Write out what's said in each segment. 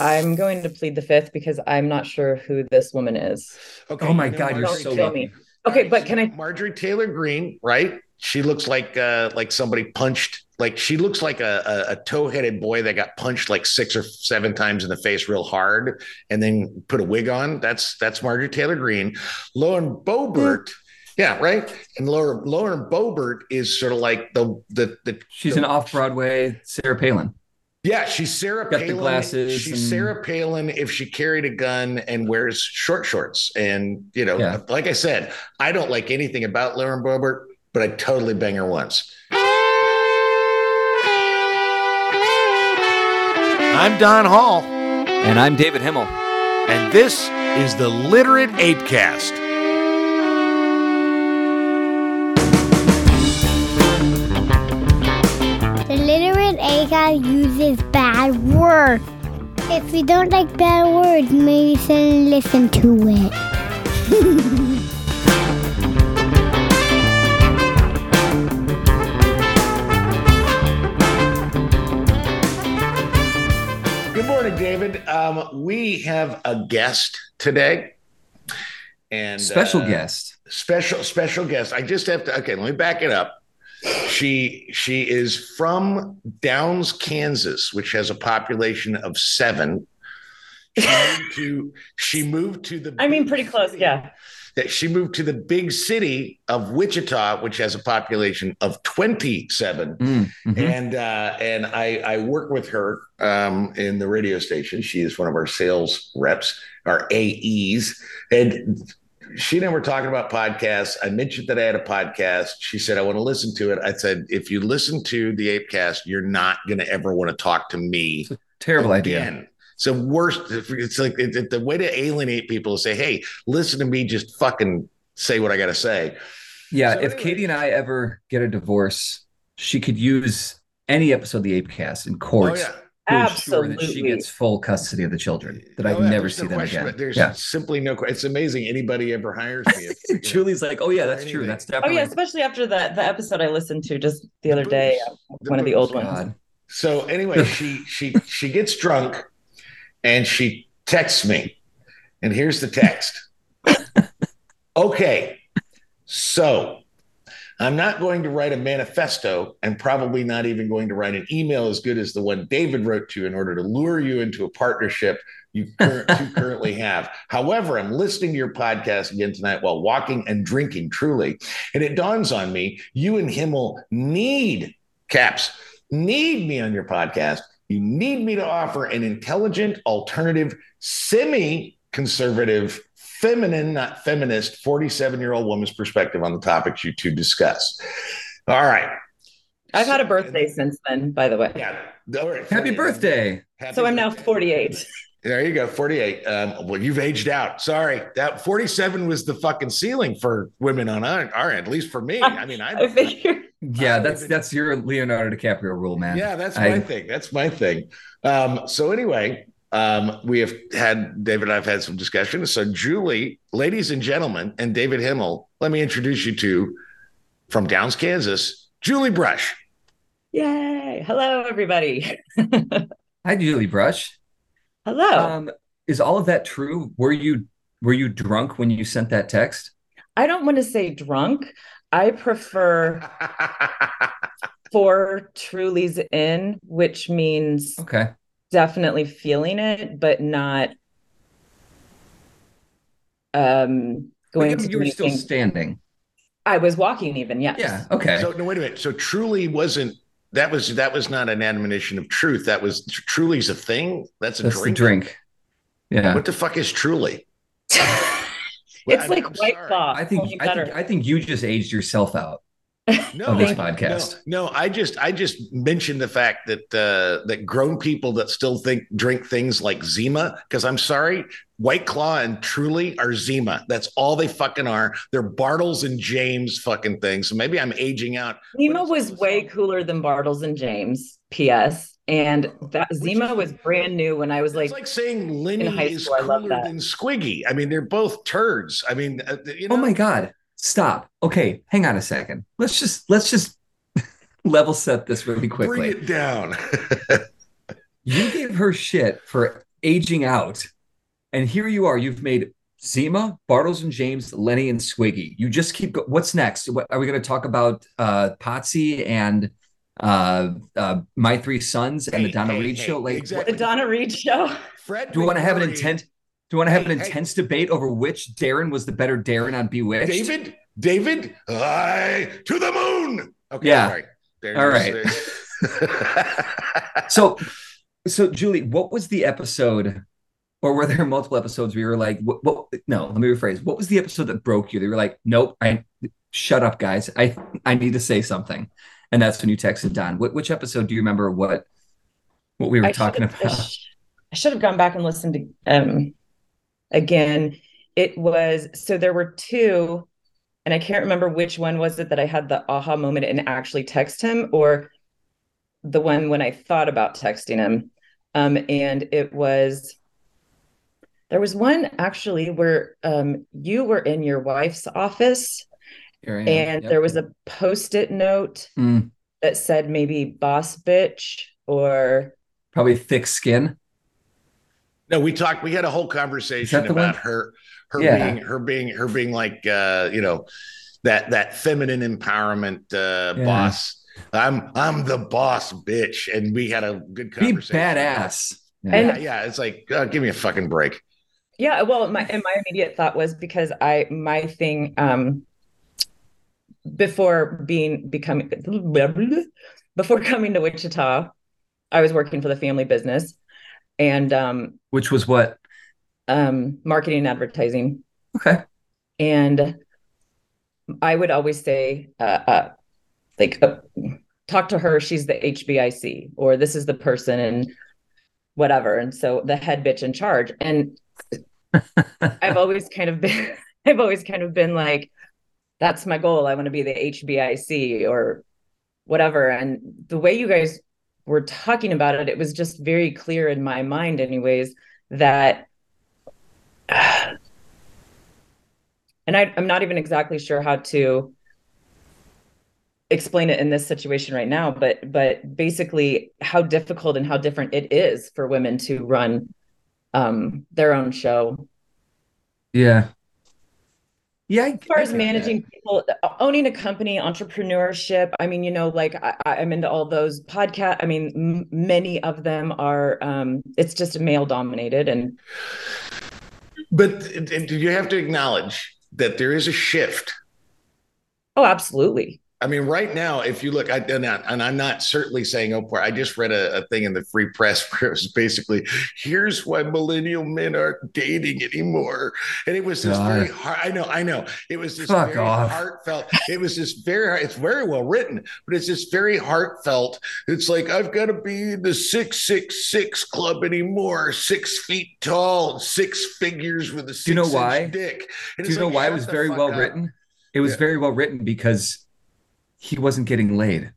I'm going to plead the fifth because I'm not sure who this woman is. Okay. Oh my you know God, you're so Don't Taylor- kill me. Okay, but can I? Marjorie Taylor Greene, right? She looks like uh like somebody punched like she looks like a, a, a toe-headed boy that got punched like six or seven times in the face real hard and then put a wig on. That's that's Marjorie Taylor Greene. Lauren Boebert, yeah, right. And Lauren Lauren Boebert is sort of like the the the She's an off Broadway Sarah Palin. Yeah, she's Sarah Got the Palin. glasses She's and- Sarah Palin if she carried a gun and wears short shorts. And you know, Yeah. like I said, I don't like anything about Lauren Boebert, but I totally bang her once. I'm Don Hall, And I'm David Himmel. and this is the Literate Apecast. Literate Apecast uses bad words. If you don't like bad words, maybe shouldn't listen to it. Good morning, David. Um, we have a guest today, and Special uh, guest. special special guest. I just have to. Okay, let me back it up. She she is from Downs, Kansas, which has a population of seven. She moved to she moved to the. I mean, pretty close. city- Yeah. That she moved to the big city of Wichita, which has a population of twenty seven. Mm, mhm. And uh, and I I work with her um, in the radio station. She is one of our sales reps, our AEs, and she and I were talking about podcasts. I mentioned that I had a podcast. She said I want to listen to it. I said if you listen to the Apecast, you're not going to ever want to talk to me Terrible idea. again. So worst. It's like it, the way to alienate people is say, "Hey, listen to me. Just fucking say what I got to say." Yeah, So if Katie and I ever get a divorce, she could use any episode of the Apecast in court Oh yeah. To ensure that she gets full custody of the children, that I Oh, yeah, never there's see no them question again. about. There's yeah. simply no. que- It's amazing anybody ever hires me. If, you know, Julie's like, oh yeah, that's true. Anything. That's Oh yeah, especially after the the episode I listened to just the other The day, boobs. uh, The one of the boobs. old ones. God. So anyway, she she she gets drunk, and she texts me, and here's the text. okay, so I'm not going to write a manifesto, and probably not even going to write an email as good as the one David wrote to you in order to lure you into a partnership you cur- two currently have. However, I'm listening to your podcast again tonight while walking and drinking. Truly, and it dawns on me: you and Himmel need caps need me on your podcast. You need me to offer an intelligent, alternative, semi conservative, feminine, not feminist, 47 year old woman's perspective on the topics you two discuss. All right. I've had a birthday since then, by the way. Yeah. All right. Happy birthday. Happy So I'm now 48. There you go, 48. Um, well, you've aged out. Sorry. That 47 was the fucking ceiling for women on our, our end, at least for me. I mean, I, I figure. Yeah, I that's even- that's your Leonardo DiCaprio rule, man. Yeah, that's I- my thing. That's my thing. Um, so anyway, um, we have had David and I've had some discussion. So Julie, ladies and gentlemen, and David Himmel, let me introduce you to from Downs, Kansas, Julie Brush. Yay. Hello, everybody. Hi, Julie Brush. Hello. Um, is all of that true? Were you were you drunk when you sent that text? I don't want to say drunk. I prefer four Trulies in, which means Okay. Definitely feeling it, but not um going But to you, do you were still anything. standing. I was walking even, yes. Yeah. Okay. so no, wait a minute. So truly wasn't that was that was not an admonition of truth. That was truly's a thing. That's a That's drink. drink. Yeah. What the fuck is truly? It's I- like I'm White sorry. Claw. I think I think I think you just aged yourself out no, of this podcast. No, no, I just I just mentioned the fact that uh, that grown people that still think drink things like Zima because I'm sorry, White Claw and Truly are Zima. That's all they fucking are. They're Bartles and James fucking things. So maybe I'm aging out. Zima was it's- way cooler than Bartles and James. P.S. And that Which Zima is- was brand new when I was It's like, like saying Lenny high is school, I love cooler that. than Squiggy. I mean, they're both turds. I mean, uh, you know. Oh my god. Stop. Okay, hang on a second. Let's just let's just level set this really quickly. Bring it down. You gave her shit for aging out, and here you are. You've made Zima, Bartles and James, Lenny and Squiggy. You just keep. Go- What's next? What, are we going to talk about uh, Potsy and uh, uh, My Three Sons and Hey, the Donna hey, Reed hey, show? Like, exactly. The Donna Reed show. Fred do we want to have an intent? Do you want to have Hey, an hey. intense debate over which Darren was the better Darren on Bewitched? David, David, I to the moon. Okay, Yeah. all right. There All it is. So, so Julie, what was the episode, or were there multiple episodes where you were like, what, what? No, let me rephrase. What was the episode that broke you? They were like, nope, I shut up, guys. I I need to say something, and that's when you texted Don. What, which episode do you remember? What what we were I talking should've- I about? sh- I should have gone back and listened to um again. It was so there were two, and I can't remember which one was it that I had the aha moment and actually text him, or the one when I thought about texting him. Um, and it was there was one actually where um you were in your wife's office Here I am. and Yep. there was a post-it note Mm, that said maybe boss bitch or probably thick skin. No, we talked. We had a whole conversation about one? her, her Yeah. being, her being, her being like, uh, you know, that that feminine empowerment uh, Yeah. boss. I'm I'm the boss, bitch, and we had a good conversation. Be conversation. badass. Yeah, And- yeah, it's like, uh, give me a fucking break. Yeah, well, my and my immediate thought was because I my thing um before being becoming before coming to Wichita, I was working for the family business and um Which was what? um marketing and advertising. Okay. and I would always say uh, uh like uh, talk to her she's the HBIC or this is the person and whatever. And so the head bitch in charge. And I've always kind of been I've always kind of been like that's my goal. I want to be the HBIC or whatever. And the way you guys were talking about it it was just very clear in my mind anyways that and I, I'm not even exactly sure how to explain it in this situation right now, but but basically how difficult and how different it is for women to run um, their own show. Yeah. Yeah. As far as get managing people, owning a company, entrepreneurship. I mean, you know, like I, I'm into all those podcast. I mean, m- many of them are. Um, it's just male dominated, and But uh, do you have to acknowledge that there is a shift oh, absolutely. I mean, right now, if you look, I, and, I, I'm not certainly saying oh, poor. I just read a, a thing in the Free Press where it was basically, here's why millennial men aren't dating anymore, and it was this God. very hard. I know, I know, it was this Fuck very off. heartfelt. It was this very, it's very well written, but it's this very heartfelt. It's like I've got to be in the six six six club anymore, six feet tall, six figures with a six you know inch why? dick. And Do you know like, why it was very well up. written? It was Yeah. very well written because he wasn't getting laid.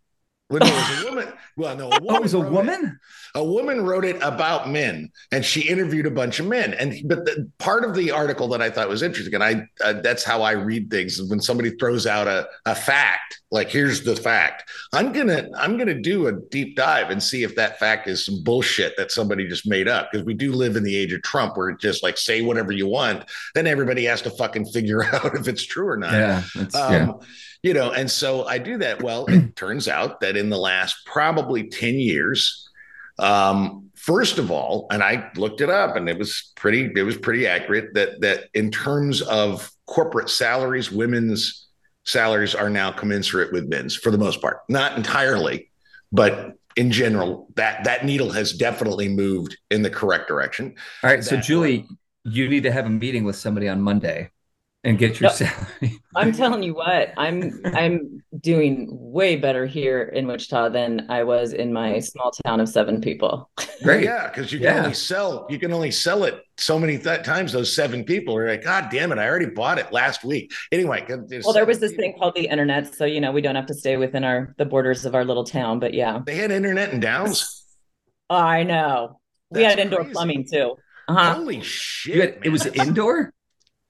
Well, no, it was a woman. Well, no, a oh, woman. Oh, it was a woman? A woman wrote it about men, and she interviewed a bunch of men. And but the part of the article that I thought was interesting, and I uh, that's how I read things. is When somebody throws out a a fact, like here's the fact, I'm gonna I'm gonna do a deep dive and see if that fact is some bullshit that somebody just made up. Because we do live in the age of Trump, where it's just like say whatever you want, then everybody has to fucking figure out if it's true or not. Yeah. Um, yeah. You know, and so I do that. Well, it turns out that in the last probably 10 years, um, first of all, and I looked it up and it was pretty, it was pretty accurate that that in terms of corporate salaries, women's salaries are now commensurate with men's for the most part. Not entirely, but in general, that that needle has definitely moved in the correct direction. All right. So, Julie, you need to have a meeting with somebody on Monday and get your Yep. salary. I'm telling you what, I'm I'm doing way better here in Wichita than I was in my small town of seven people. Great. Yeah, because you can Yeah. only sell you can only sell it so many th- times. Those seven people are like, God damn it, I already bought it last week. Anyway, there's Well, there was seven this thing called the internet, so you know we don't have to stay within our the borders of our little town. But yeah, They had internet in Downs. I know we had indoor crazy. plumbing too. Uh-huh. Holy shit! You had, it was indoor?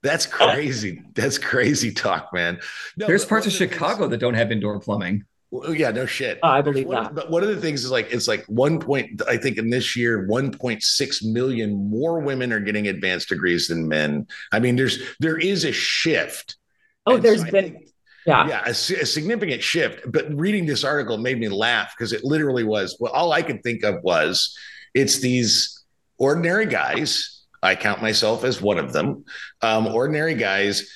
That's crazy. That's crazy talk, man. No, There's parts of the things- Chicago that don't have indoor plumbing. Well, yeah, no shit. Oh, I believe one, that. But one of the things is like it's like one point. I think in this year, one point six million more women are getting advanced degrees than men. I mean, there's there is a shift. Oh, And there's so been think- yeah. yeah, a, a significant shift. But reading this article made me laugh because it literally was. Well, all I could think of was it's these ordinary guys. I count myself as one of them. Um, ordinary guys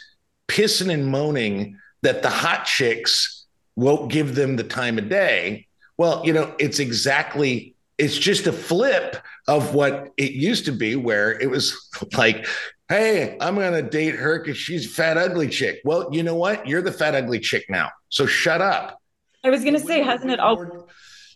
pissing and moaning that the hot chicks won't give them the time of day. Well, you know, it's exactly. It's just a flip of what it used to be, where it was like hey, I'm going to date her because she's a fat, ugly chick. Well, you know what? You're the fat, ugly chick now. So shut up. I was gonna say, hasn't it all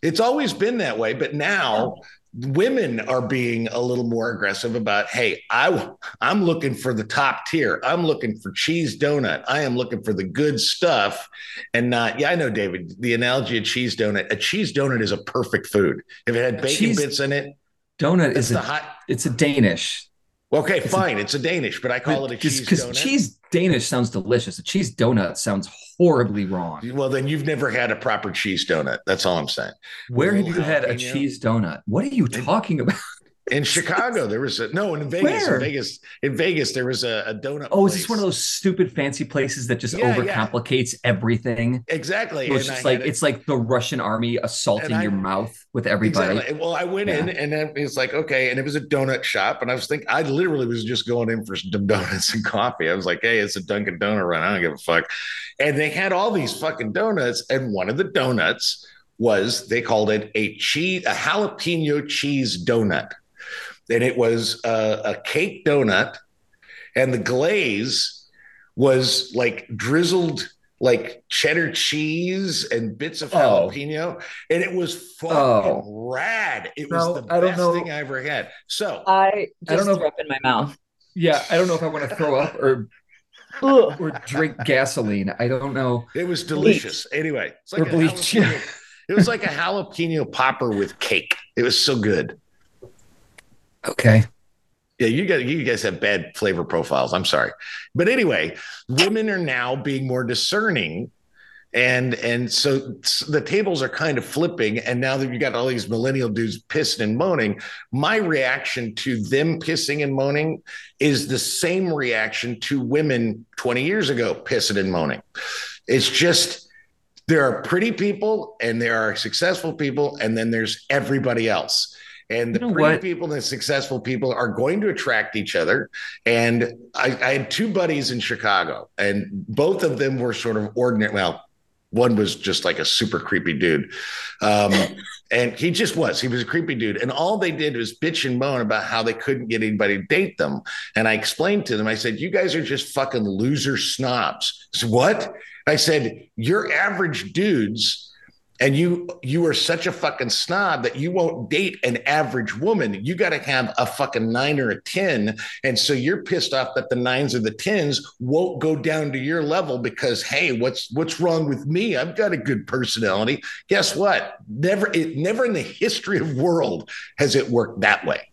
It's always been that way, but now women are being a little more aggressive about, hey, I, I'm looking for the top tier. I'm looking for cheese donut. I am looking for the good stuff and not, yeah, I know, David, the analogy of cheese donut. A cheese donut is a perfect food. If it had bacon bits in it, Donut it's is a hot. it's a Danish. Okay, a- fine. it's a Danish, but I call it a cheese Because donut. cheese Danish sounds delicious. A cheese donut sounds horribly wrong. Well, then you've never had a proper cheese donut. That's all I'm saying. Where have you had a cheese donut? What are you talking about? In Chicago, there was a no. In Vegas, Where? in Vegas, in Vegas, there was a, a donut. Oh, is this one of those stupid fancy places that just Yeah, yeah. overcomplicates everything? Exactly. It's just like it's like the Russian army assaulting I- your mouth with everybody. Exactly. Well, I went Yeah. in and then it's like, okay. And it was a donut shop. And I was thinking, I literally was just going in for some donuts and coffee. I was like, hey, it's a Dunkin' Donut run. I don't give a fuck. And they had all these fucking donuts. And one of the donuts was, they called it a cheese, a jalapeno cheese donut. And it was a, a cake donut. And the glaze was like drizzled like cheddar cheese and bits of Oh. jalapeno, and it was fucking Oh. rad. It was the I best thing I ever had. So I I don't know- threw up in my mouth. Yeah, I don't know if I want to throw up or or drink gasoline. I don't know. it was delicious. Anyway, it's like a bleach. it was like a jalapeno popper with cake. It was so good. Okay. Yeah, you guys, you guys have bad flavor profiles. I'm sorry, but anyway, women are now being more discerning, and and so the tables are kind of flipping. And now that you got all these millennial dudes pissing and moaning, my reaction to them pissing and moaning is the same reaction to women 20 years ago pissing and moaning. It's just there are pretty people and there are successful people, and then there's everybody else. And the You know pretty what? people and the successful people are going to attract each other. And I, I had two buddies in Chicago, and both of them were sort of ordinary. Well, one was just like a super creepy dude. Um, and he just was. He was a creepy dude. And all they did was bitch and moan about how they couldn't get anybody to date them. And I explained to them, I said, You guys are just fucking loser snobs. Said, what? I said, You're average dudes and you you are such a fucking snob that you won't date an average woman. You got to have a fucking nine or a 10 and so you're pissed off that the nines or the tens won't go down to your level because hey what's what's wrong with me? I've got a good personality. Guess what? Never it never in the history of world has it worked that way.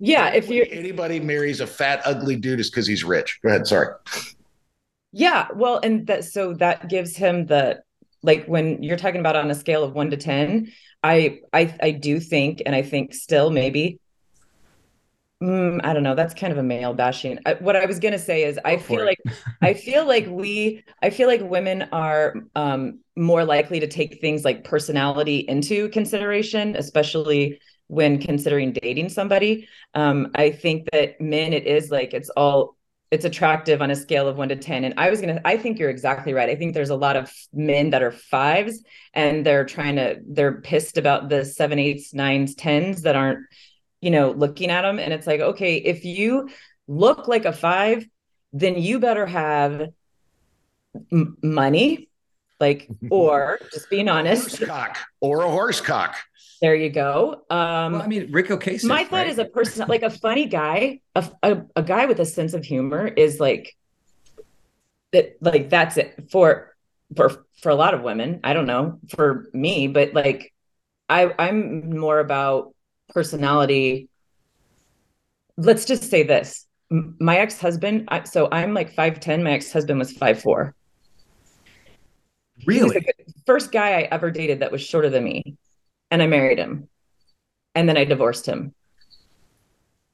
Yeah, if you anybody marries a fat ugly dude is because he's rich. Go ahead sorry. Yeah, well, and that so that gives him the like when you're talking about on a scale of one to ten, I I I do think, and I think still maybe. Mm, I don't know. That's kind of a male bashing. I, what I was gonna say is, I Go for feel it. like I feel like we, I feel like women are um, more likely to take things like personality into consideration, especially when considering dating somebody. Um, I think that men, it is like it's all it's attractive on a scale of one to 10. And I was going to, I think you're exactly right. I think there's a lot of men that are fives and they're trying to, they're pissed about the seven, eights, nines, tens that aren't, you know, looking at them. And it's like, okay, if you look like a five, then you better have m- money, like, or just being honest. horsecock or a horsecock There you go. Um, well, I mean, Ric Ocasek. my thought right? is a person like a funny guy a, a, a guy with a sense of humor is like that like that's it for for for a lot of women i don't know for me but like i i'm more about personality let's just say this my ex-husband so i'm like 5'10 my ex-husband was 5'4 He was Really? first guy I ever dated that was shorter than me. And I married him. And then I divorced him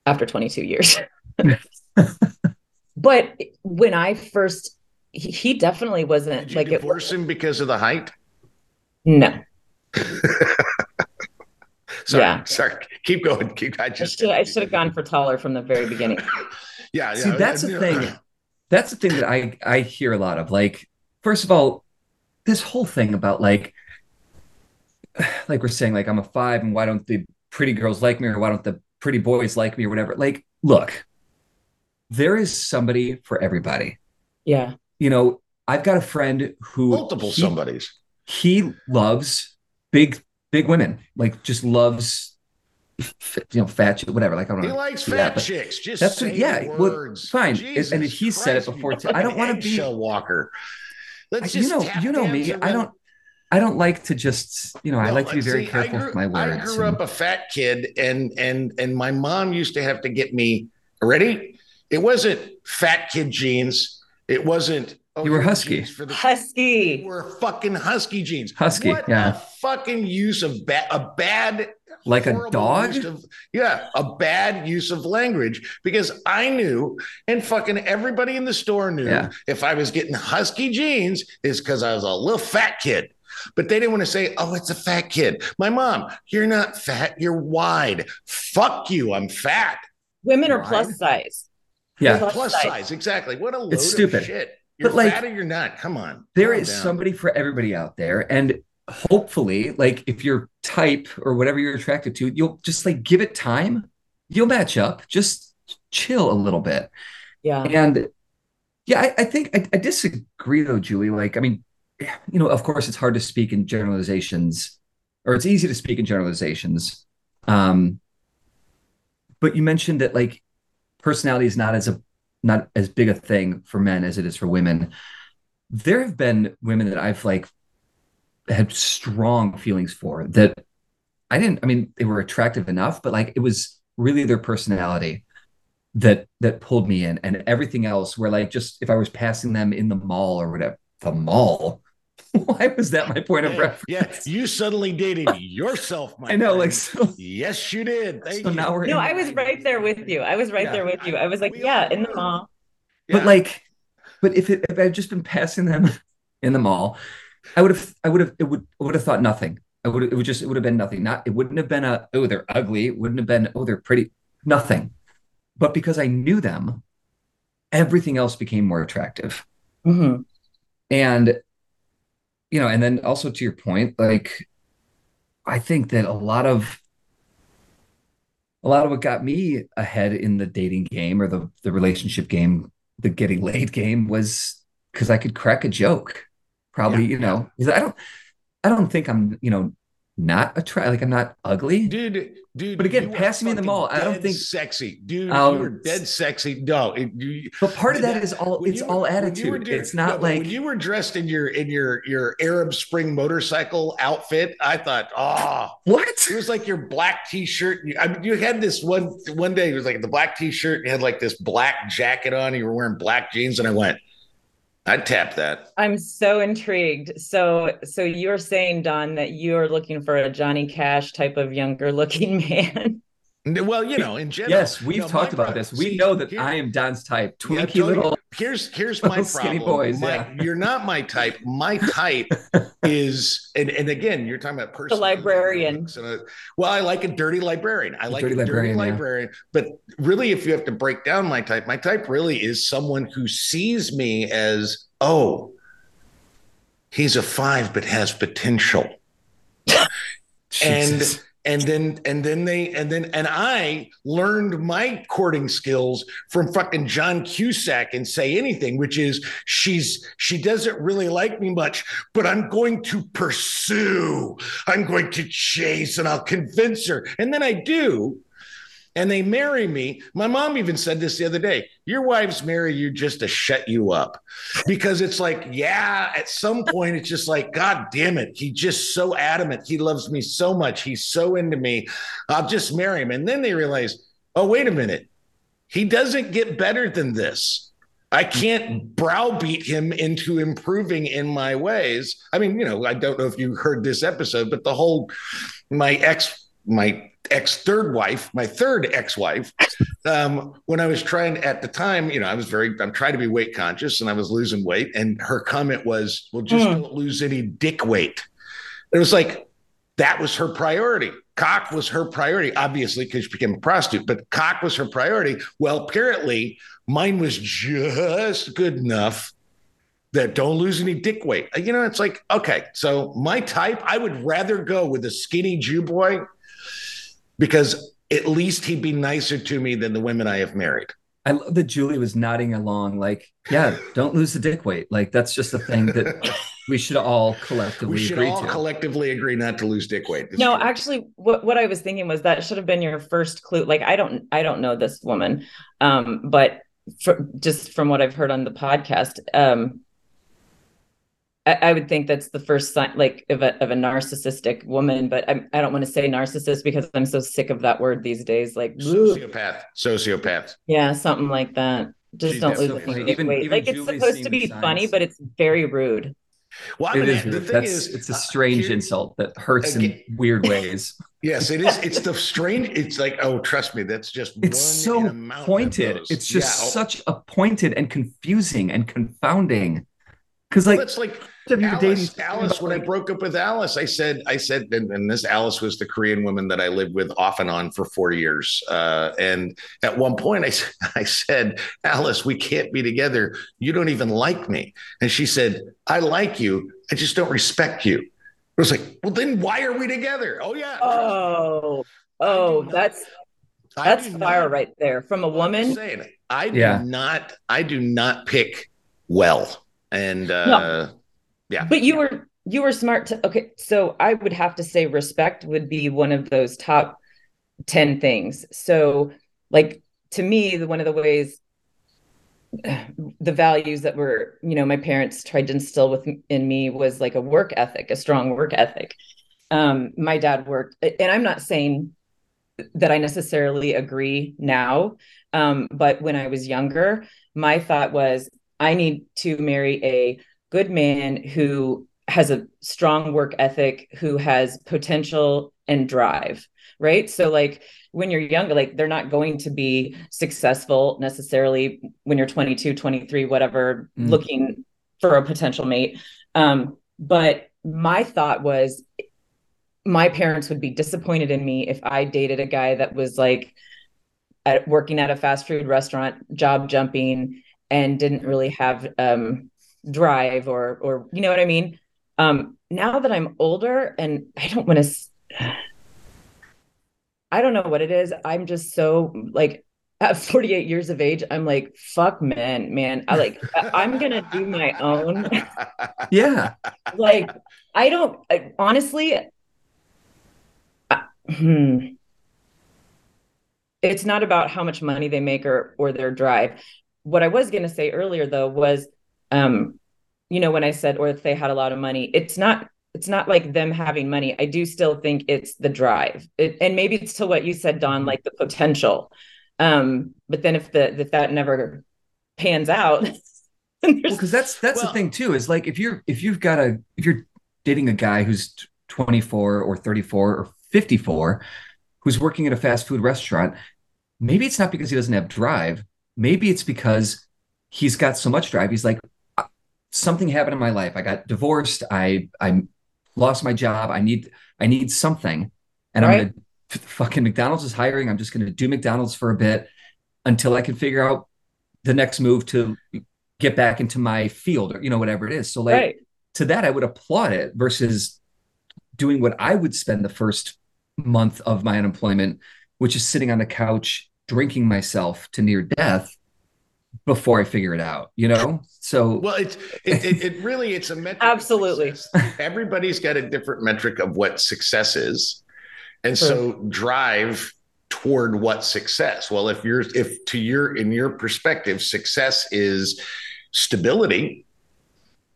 after 22 years. but when I first, he, he definitely wasn't Did you like it. divorce him because of the height? No, Sorry, Yeah. sorry. Keep going. Keep. I I just. should, I should have gone for taller from the very beginning. Yeah, See, yeah. that's the yeah. thing. That's the thing that I I hear a lot of. Like, first of all, this whole thing about like, like we're saying, like I'm a five, and why don't the pretty girls like me, or why don't the pretty boys like me, or whatever. Like, look, there is somebody for everybody. Yeah. You know, I've got a friend who Multiple he- somebodies. he loves big big women like just loves you know fat shit whatever like i don't He know He likes fat but chicks. Just that's what- yeah, the well, fine. Jesus And he said it before, you too. I don't wanna be- eggshell walker. Let's you just know you know me i don't i don't like to just you know i like to be very see, careful grew, with my words I grew and- up a fat kid, and and and my mom used to have to get me ready. It wasn't fat kid jeans. It wasn't. oh, You were here husky. For the, Husky. you were fucking husky jeans. Husky, What yeah. a fucking use of bad. A bad. Like a dog? of- yeah, a bad use of language because I knew, and fucking everybody in the store knew, Yeah. if I was getting husky jeans, is because I was a little fat kid. But they didn't want to say, oh, it's a fat kid. My mom, you're not fat, you're wide. Fuck you, I'm fat. Women are Right. plus size. yeah Plus Plus size. size, exactly. What a load It's stupid. of shit. You're But, like, fat or you're not. Come on. there calm is down. somebody for everybody out there and hopefully like if you're type or whatever you're attracted to you'll just like give it time you'll match up just chill a little bit Yeah. And yeah, I, I think I, I disagree though, Julie. Like, I mean, you know, of course, it's hard to speak in generalizations, or it's easy to speak in generalizations. Um, but you mentioned that like personality is not as a not as big a thing for men as it is for women. There have been women that I've like had strong feelings for that I didn't. I mean, they were attractive enough, but like it was really their personality that that pulled me in and everything else where like just if I was passing them in the mall or whatever the mall why was that my point of Yeah, reference yeah, you suddenly dated yourself, my I know like so, Yes, you did. Thank so you. now we're No, in- I was right there with you. I was right Yeah. there with you. I was like, yeah, in the were. mall. but like but if it if I'd just been passing them in the mall I would have I would have it would I would have thought nothing I would it would just it would have been nothing not it wouldn't have been a oh they're ugly it wouldn't have been oh they're pretty nothing but because I knew them everything else became more attractive hmm And you know, and then also to your point, like I think that a lot of a lot of what got me ahead in the dating game or the the relationship game, the getting laid game was because I could crack a joke. Probably, Yeah, you know, I don't I don't think I'm, you know, not attract like I'm not ugly. dude, dude. But again, passing me in the mall, I don't think- sexy, dude. Um, you were dead sexy. No, it, you, But part of that That- is all it's all were- were attitude. doing- It's not but like when you were dressed in your in your your Arab Spring motorcycle outfit. I thought, oh, what? it was like your black t-shirt. You- I mean, you had this one one day. It was like the black t-shirt. You had like this black jacket on. You were wearing black jeans, and I went, I'd tap that. I'm so intrigued. So, so you're saying, Don, that you're looking for a Johnny Cash type of younger looking man? Well, you know, in general. Yes, we've you know, talked about pro- this. We see, know that here- I am Don's type. Yeah, Twinkie Tony, little Here's here's my little skinny problem. boys, My- yeah. You're not my type. My type is, and, and again, you're talking about person. librarian. Uh, well, I like a dirty librarian. I like dirty a dirty librarian, yeah. But really, if you have to break down my type, my type really is someone who sees me as, oh, he's a five but has potential. and Jesus. And then and then they and then and I learned my courting skills from fucking John Cusack and say anything, which is she's she doesn't really like me much, but I'm going to pursue, I'm going to chase, and I'll convince her, and then I do. And they marry me. My mom even said this the other day. Your wives marry you just to shut you up. Because it's like, yeah, at some point, it's just like, God damn it. He just so adamant. He loves me so much. He's so into me. I'll just marry him. And then they realize, oh, wait a minute. He doesn't get better than this. I can't browbeat him into improving in my ways. I mean, you know, I don't know if you heard this episode, but the whole my ex my ex third wife, my third ex wife, um, when I was trying at the time, you know, I was very, I'm trying to be weight conscious and I was losing weight. And her comment was, well, just mm. don't lose any dick weight. It was like, that was her priority. Cock was her priority, obviously, because she became a prostitute, but cock was her priority. Well, apparently, mine was just good enough that don't lose any dick weight. You know, it's like, okay, so my type, I would rather go with a skinny Jew boy because at least he'd be nicer to me than the women I have married. I love that Julie was nodding along, like, yeah, don't lose the dick weight. Like, that's just a thing that we should all collectively we should agree all to. collectively agree not to lose dick weight. no, true. actually, what, what I was thinking was that should have been your first clue. Like, I don't, I don't know this woman, um, but for, just from what I've heard on the podcast, um, I, I, would think that's the first sign, like of a of a narcissistic woman. But I, I don't want to say narcissist because I'm so sick of that word these days. Like sociopath, sociopath. Yeah, something like that. Just don't lose so even, even Like Julie it's supposed to be signs. funny, but it's very rude. Well, I mean, it is, the thing That's, is, it's a strange uh, insult that hurts again, in weird ways. Yes, it is. It's the strange. It's like, oh, trust me, that's just. It's so pointed. It's just yeah. such a pointed and confusing and confounding. Because like, well, it's like Alice, Alice, when I broke up with Alice, I said, I said, and, and, this Alice was the Korean woman that I lived with off and on for four years. Uh, and at one point, I, I said, Alice, we can't be together. You don't even like me. And she said, I like you. I just don't respect you. I was like, well, then why are we together? Oh yeah. Oh, oh, that's that's fire not, right there from a woman. Saying, I do yeah. not. I do not pick well, and uh, no yeah. But you were you were smart to okay. So I would have to say respect would be one of those top 10 things. So like to me, the one of the ways the values that were, you know, my parents tried to instill with in me was like a work ethic, a strong work ethic. Um, my dad worked, and I'm not saying that I necessarily agree now, um, but when I was younger, my thought was I need to marry a good man who has a strong work ethic, who has potential and drive, right? So, like, when you're younger, like, they're not going to be successful necessarily when you're 22, 23, whatever, mm. looking for a potential mate. Um, but my thought was, my parents would be disappointed in me if I dated a guy that was like at, working at a fast food restaurant, job jumping, and didn't really have um, drive or or you know what I mean. Um, now that I'm older and I don't want to, I don't know what it is. I'm just so like at 48 years of age, I'm like, fuck men, man. I like, I'm gonna do my own. yeah. like, I don't I, honestly. I, hmm. It's not about how much money they make or or their drive. What I was gonna say earlier though was um you know when i said or if they had a lot of money it's not it's not like them having money. I do still think it's the drive. It, and maybe it's to what you said don mm-hmm. like the potential. Um but then if the if that never pans out because well, that's that's well, the thing too is like if you're if you've got a if you're dating a guy who's 24 or 34 or 54 who's working at a fast food restaurant maybe it's not because he doesn't have drive. Maybe it's because he's got so much drive he's like something happened in my life. I got divorced. I I lost my job. I need I need something, and right. I'm gonna fucking McDonald's is hiring. I'm just gonna do McDonald's for a bit until I can figure out the next move to get back into my field or you know whatever it is. So like right. to that, I would applaud it versus doing what I would spend the first month of my unemployment, which is sitting on the couch drinking myself to near death before I figure it out, you know? So well, it's it, it, it really it's a metric. Absolutely. Everybody's got a different metric of what success is. And sure. so drive toward what success. Well, if you're if to your in your perspective, success is stability,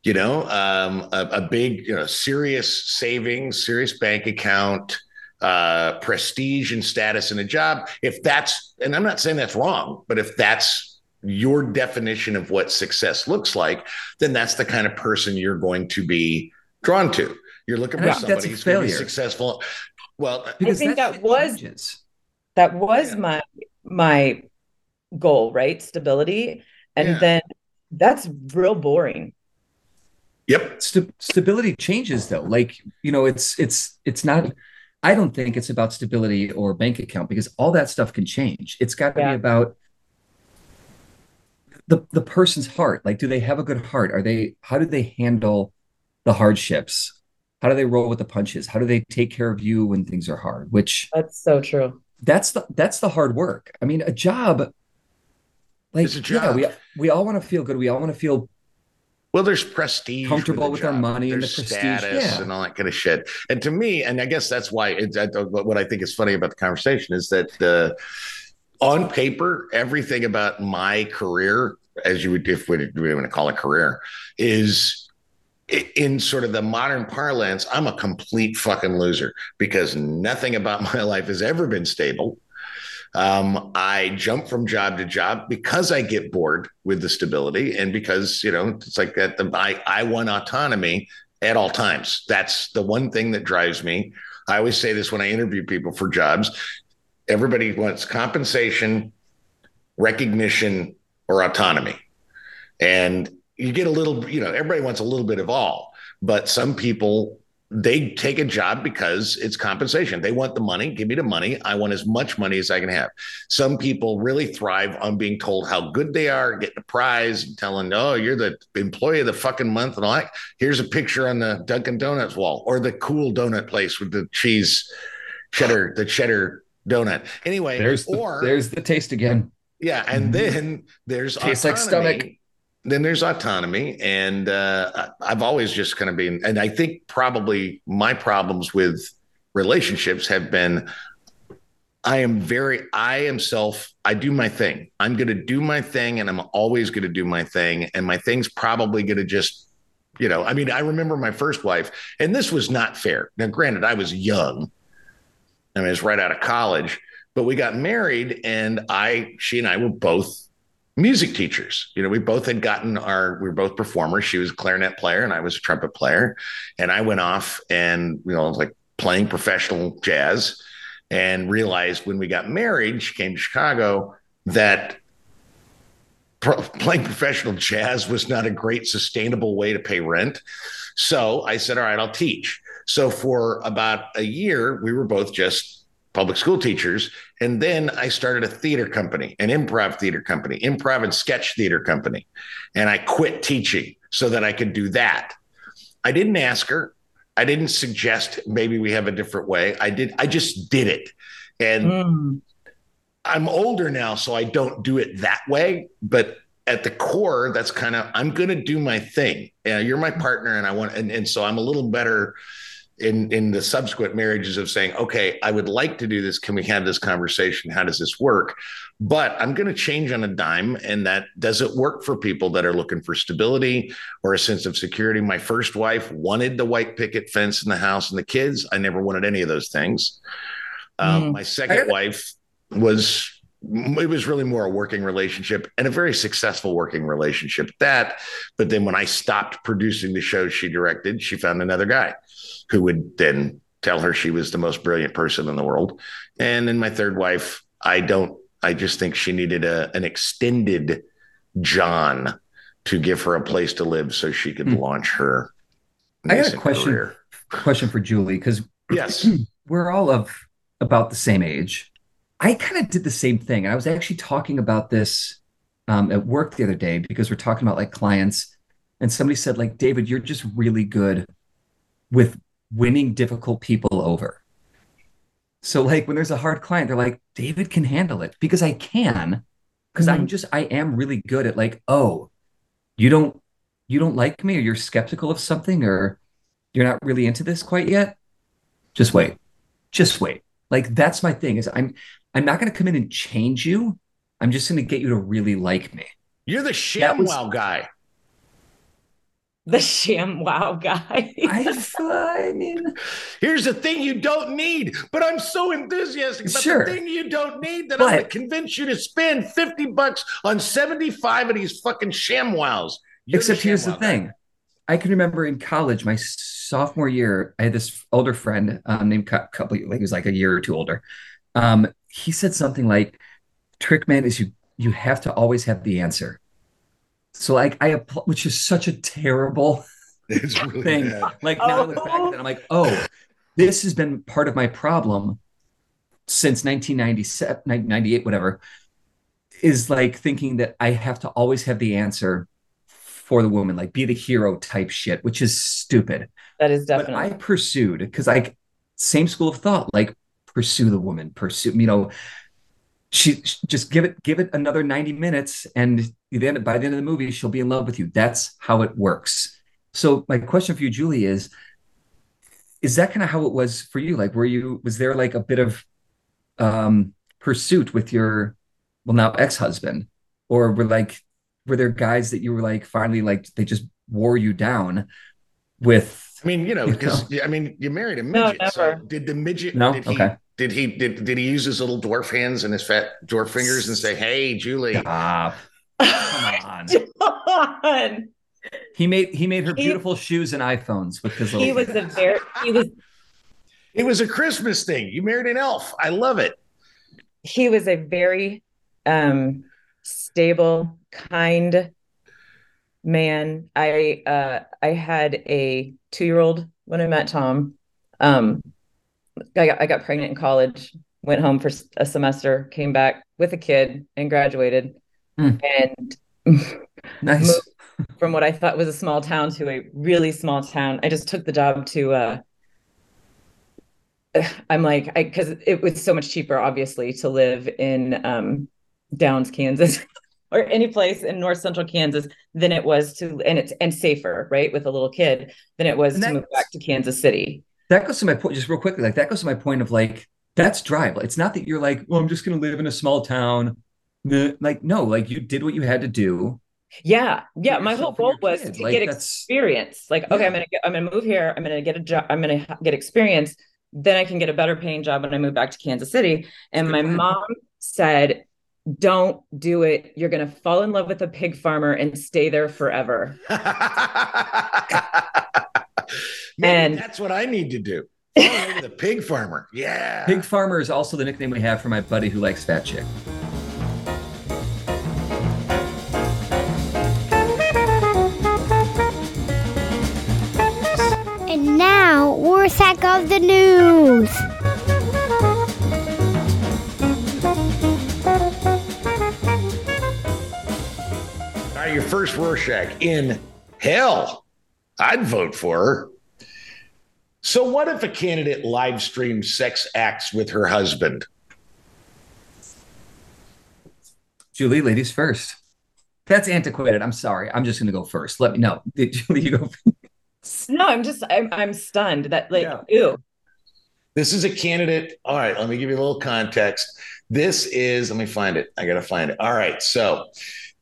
you know, um, a, a big, you know, serious savings, serious bank account, uh, prestige and status in a job. If that's, and I'm not saying that's wrong, but if that's your definition of what success looks like, then that's the kind of person you're going to be drawn to. You're looking And for somebody who's going to be successful. Well, Because think that that was- changes. that was Yeah. my my goal right stability and Yeah. then that's real boring yep. Sta- stability changes though like you know it's it's it's not i don't think it's about stability or bank account because all that stuff can change it's got to Yeah. be about the the person's heart like do they have a good heart are they how do they handle the hardships how do they roll with the punches how do they take care of you when things are hard which that's so true that's the that's the hard work i mean a job like It's a yeah we job. we all want to feel good we all want to feel Well, there's prestige, Comfortable the with our job. money and There's the prestige, status yeah. and all that kind of shit. And to me, and I guess that's why it's I, what I think is funny about the conversation is that uh, on paper, everything about my career, as you would if we want to call it career, is in sort of the modern parlance, I'm a complete fucking loser because nothing about my life has ever been stable. Um, I jump from job to job because I get bored with the stability and because, you know, it's like that. The, I, I want autonomy at all times. That's the one thing that drives me. I always say this when I interview people for jobs. Everybody wants compensation, recognition, or autonomy. And you get a little, you know, everybody wants a little bit of all, but some people they take a job because it's compensation. They want the money. Give me the money. I want as much money as I can have. Some people really thrive on being told how good they are, getting a prize, and telling, "Oh, you're the employee of the fucking month," and all that. Here's a picture on the Dunkin' Donuts wall, or the cool donut place with the cheese, cheddar, the cheddar donut. Anyway, there's the, or there's the taste again yeah, and Mhm. then there's Tastes like stomach. Then there's autonomy, and uh, I've always just kind of been, and I think probably my problems with relationships have been. I am very, I am self, I do my thing. I'm going to do my thing and I'm always going to do my thing. And my thing's probably going to just, you know, I mean, I remember my first wife, and this was not fair. Now, granted, I was young. I mean, I was right out of college, but we got married and I, she and I were both music teachers. You know, we both had gotten our, we were both performers. She was a clarinet player and I was a trumpet player. And I went off and, you know, like playing professional jazz and realized when we got married, she came to Chicago that pro- playing professional jazz was not a great sustainable way to pay rent. So I said, all right, I'll teach. So for about a year, we were both just public school teachers. And then I started a theater company, an improv theater company, improv and sketch theater company. And I quit teaching so that I could do that. I didn't ask her. I didn't suggest maybe we have a different way. I did, I just did it. And Mm. I'm older now, so I don't do it that way. But at the core, that's kind of I'm going to do my thing. Yeah, you're my partner, and I want, and, and so I'm a little better in in the subsequent marriages of saying, okay, I would like to do this. Can we have this conversation? How does this work? But I'm going to change on a dime, and that doesn't work for people that are looking for stability or a sense of security. My first wife wanted the white picket fence in the house and the kids. I never wanted any of those things. Um, Mm. My second wife was it was really more a working relationship and a very successful working relationship that but then when i stopped producing the shows she directed she found another guy who would then tell her she was the most brilliant person in the world and then my third wife i don't i just think she needed a, an extended john to give her a place to live so she could Hmm. launch her I got a question. career. question for Julie because yes we're all of about the same age. I kind of did the same thing. I was actually talking about this um, at work the other day because we're talking about like clients, and somebody said like, David, you're just really good with winning difficult people over. So like when there's a hard client, they're like, David can handle it because I can, because I'm just I am really good at like, oh, you don't you don't like me or you're skeptical of something or you're not really into this quite yet. Just wait. Just wait. Like that's my thing is I'm I'm not going to come in and change you. I'm just going to get you to really like me. you're the That was- ShamWow guy the sham wow guy. I, I mean, Here's the thing you don't need, but I'm so enthusiastic about Sure. the thing you don't need that I'm going to convince you to spend 50 bucks on 75 of these fucking ShamWows. You're except here's the ShamWow guy. thing. I can remember in college, my sophomore year, I had this older friend um, named Cou- couple, like he was like a year or two older. Um, he said something like, "Trick man is you you have to always have the answer." So like I appl- which is such a terrible It's really thing. bad. Like now I look back at it, I'm like, oh, this has been part of my problem since 1997, 98, whatever. Is like thinking that I have to always have the answer for the woman, like be the hero type shit, which is stupid. that is definitely. But definitely I pursued because like same school of thought, like pursue the woman, pursue, you know, she she- just give it give it another 90 minutes and then by the end of the movie she'll be in love with you. That's how it works. So my question for you, Julie, is is that kind of how it was for you? Like were you was there like a bit of um pursuit with your well now ex-husband? Or were like were there guys that you were like finally like they just wore you down with I mean, you know, because I mean, you married a No, midget. so did the midget? No? Did he, Okay. Did he? Did did he use his little dwarf hands and his fat dwarf fingers and say, "Hey, Julie"? Stop. Come on. John. He made he made her He- beautiful shoes and iPhones with his little. He was a very he was It was a Christmas thing. You married an elf. I love it. he was a very um stable kind man i uh i had a two-year-old when i met tom um i got, I got pregnant in college went home for a semester came back with a kid and graduated Hmm. and nice. moved from what i thought was a small town to a really small town i just took the job to uh I'm like, I because it was so much cheaper, obviously, to live in um, Downs, Kansas, or any place in North Central Kansas than it was to, and it's and safer, right, with a little kid than it was And to move back to Kansas City. That goes to my point, just real quickly. Like that goes to my point of like that's drive. It's not that you're like, well, I'm just gonna live in a small town. Like no, like you did what you had to do. Yeah, yeah. My whole goal was kid. to Like, get experience. Like, okay, Yeah. I'm gonna get, I'm gonna move here. I'm gonna get a job. I'm gonna ha- get experience. Then I can get a better paying job when I move back to Kansas City. And my mom said, "Don't do it. You're gonna fall in love with a pig farmer and stay there forever." Maybe And- that's what I need to do. Fall in love with the pig farmer. Yeah. Pig farmer is also the nickname we have for my buddy who likes fat chick. And now, Rorschach of the News. All right, your first Rorschach in hell. I'd vote for her. So, what if a candidate live streams sex acts with her husband? Julie, ladies first. That's antiquated. I'm sorry. I'm just gonna go first. Let me know. Julie, you go. No, I'm just I'm I'm stunned that like Yeah. ew. This is a candidate. All right, let me give you a little context. This is, let me find it. I got to find it. All right, so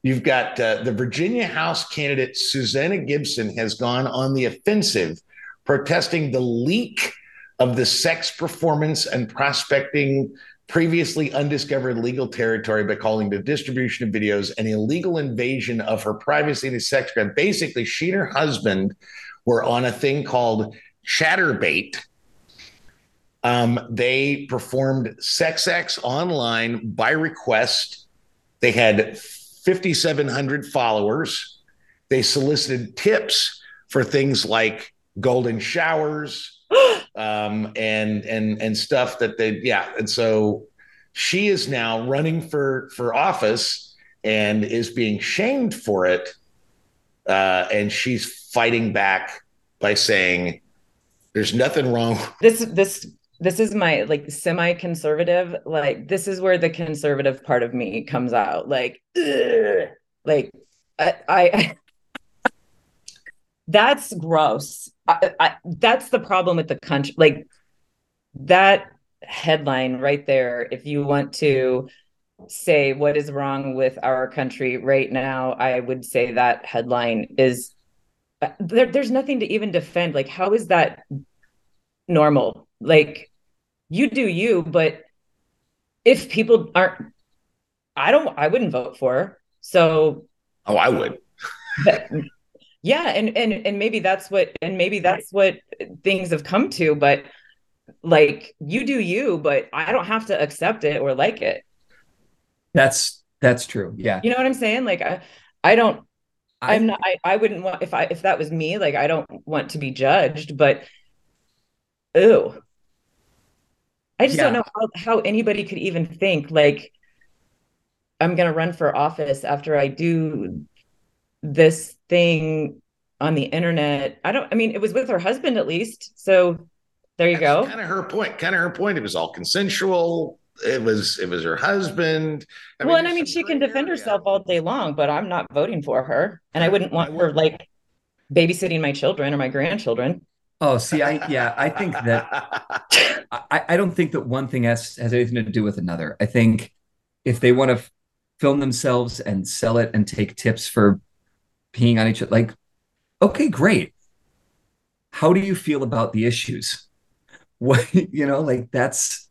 you've got uh, the Virginia House candidate, Susanna Gibson, has gone on the offensive, protesting the leak of the sex performance and prospecting previously undiscovered legal territory by calling the distribution of videos an illegal invasion of her privacy and sex crime. Basically, she and her husband were on a thing called Chaturbate. Um, they performed sex acts online by request. They had 5,700 followers. They solicited tips for things like golden showers um, and and and stuff that they yeah. And so she is now running for for office and is being shamed for it. Uh, and she's fighting back by saying, "There's nothing wrong This this this is my like semi-conservative. Like this is where the conservative part of me comes out. Like, ugh. like I, I that's gross. I, I, that's the problem with the country. Like that headline right there. If you want to say what is wrong with our country right now, I would say that headline is uh, there, there's nothing to even defend. Like, how is that normal? Like, you do you, but if people aren't, I don't, I wouldn't vote for. Her. So, oh, I would. Yeah, and and and maybe that's what, and maybe that's what things have come to. But like, you do you, but I don't have to accept it or like it. That's that's true. Yeah. You know what I'm saying? Like, I, I don't. I, I'm not. I, I wouldn't want if I if that was me. Like, I don't want to be judged, but, ooh, I just yeah. don't know how, how anybody could even think like I'm going to run for office after I do this thing on the internet. I don't, I mean, it was with her husband at least. So there you That's go. Kind of her point. Kind of her point. It was all consensual. It was, it was her husband. I well, mean, and I mean, she can defend area. herself all day long, but I'm not voting for her. And I wouldn't want I her like babysitting my children or my grandchildren. Oh, see, I yeah, I think that I, I don't think that one thing has has anything to do with another. I think if they want to film themselves and sell it and take tips for peeing on each other, like, okay, great. How do you feel about the issues? What you know, like that's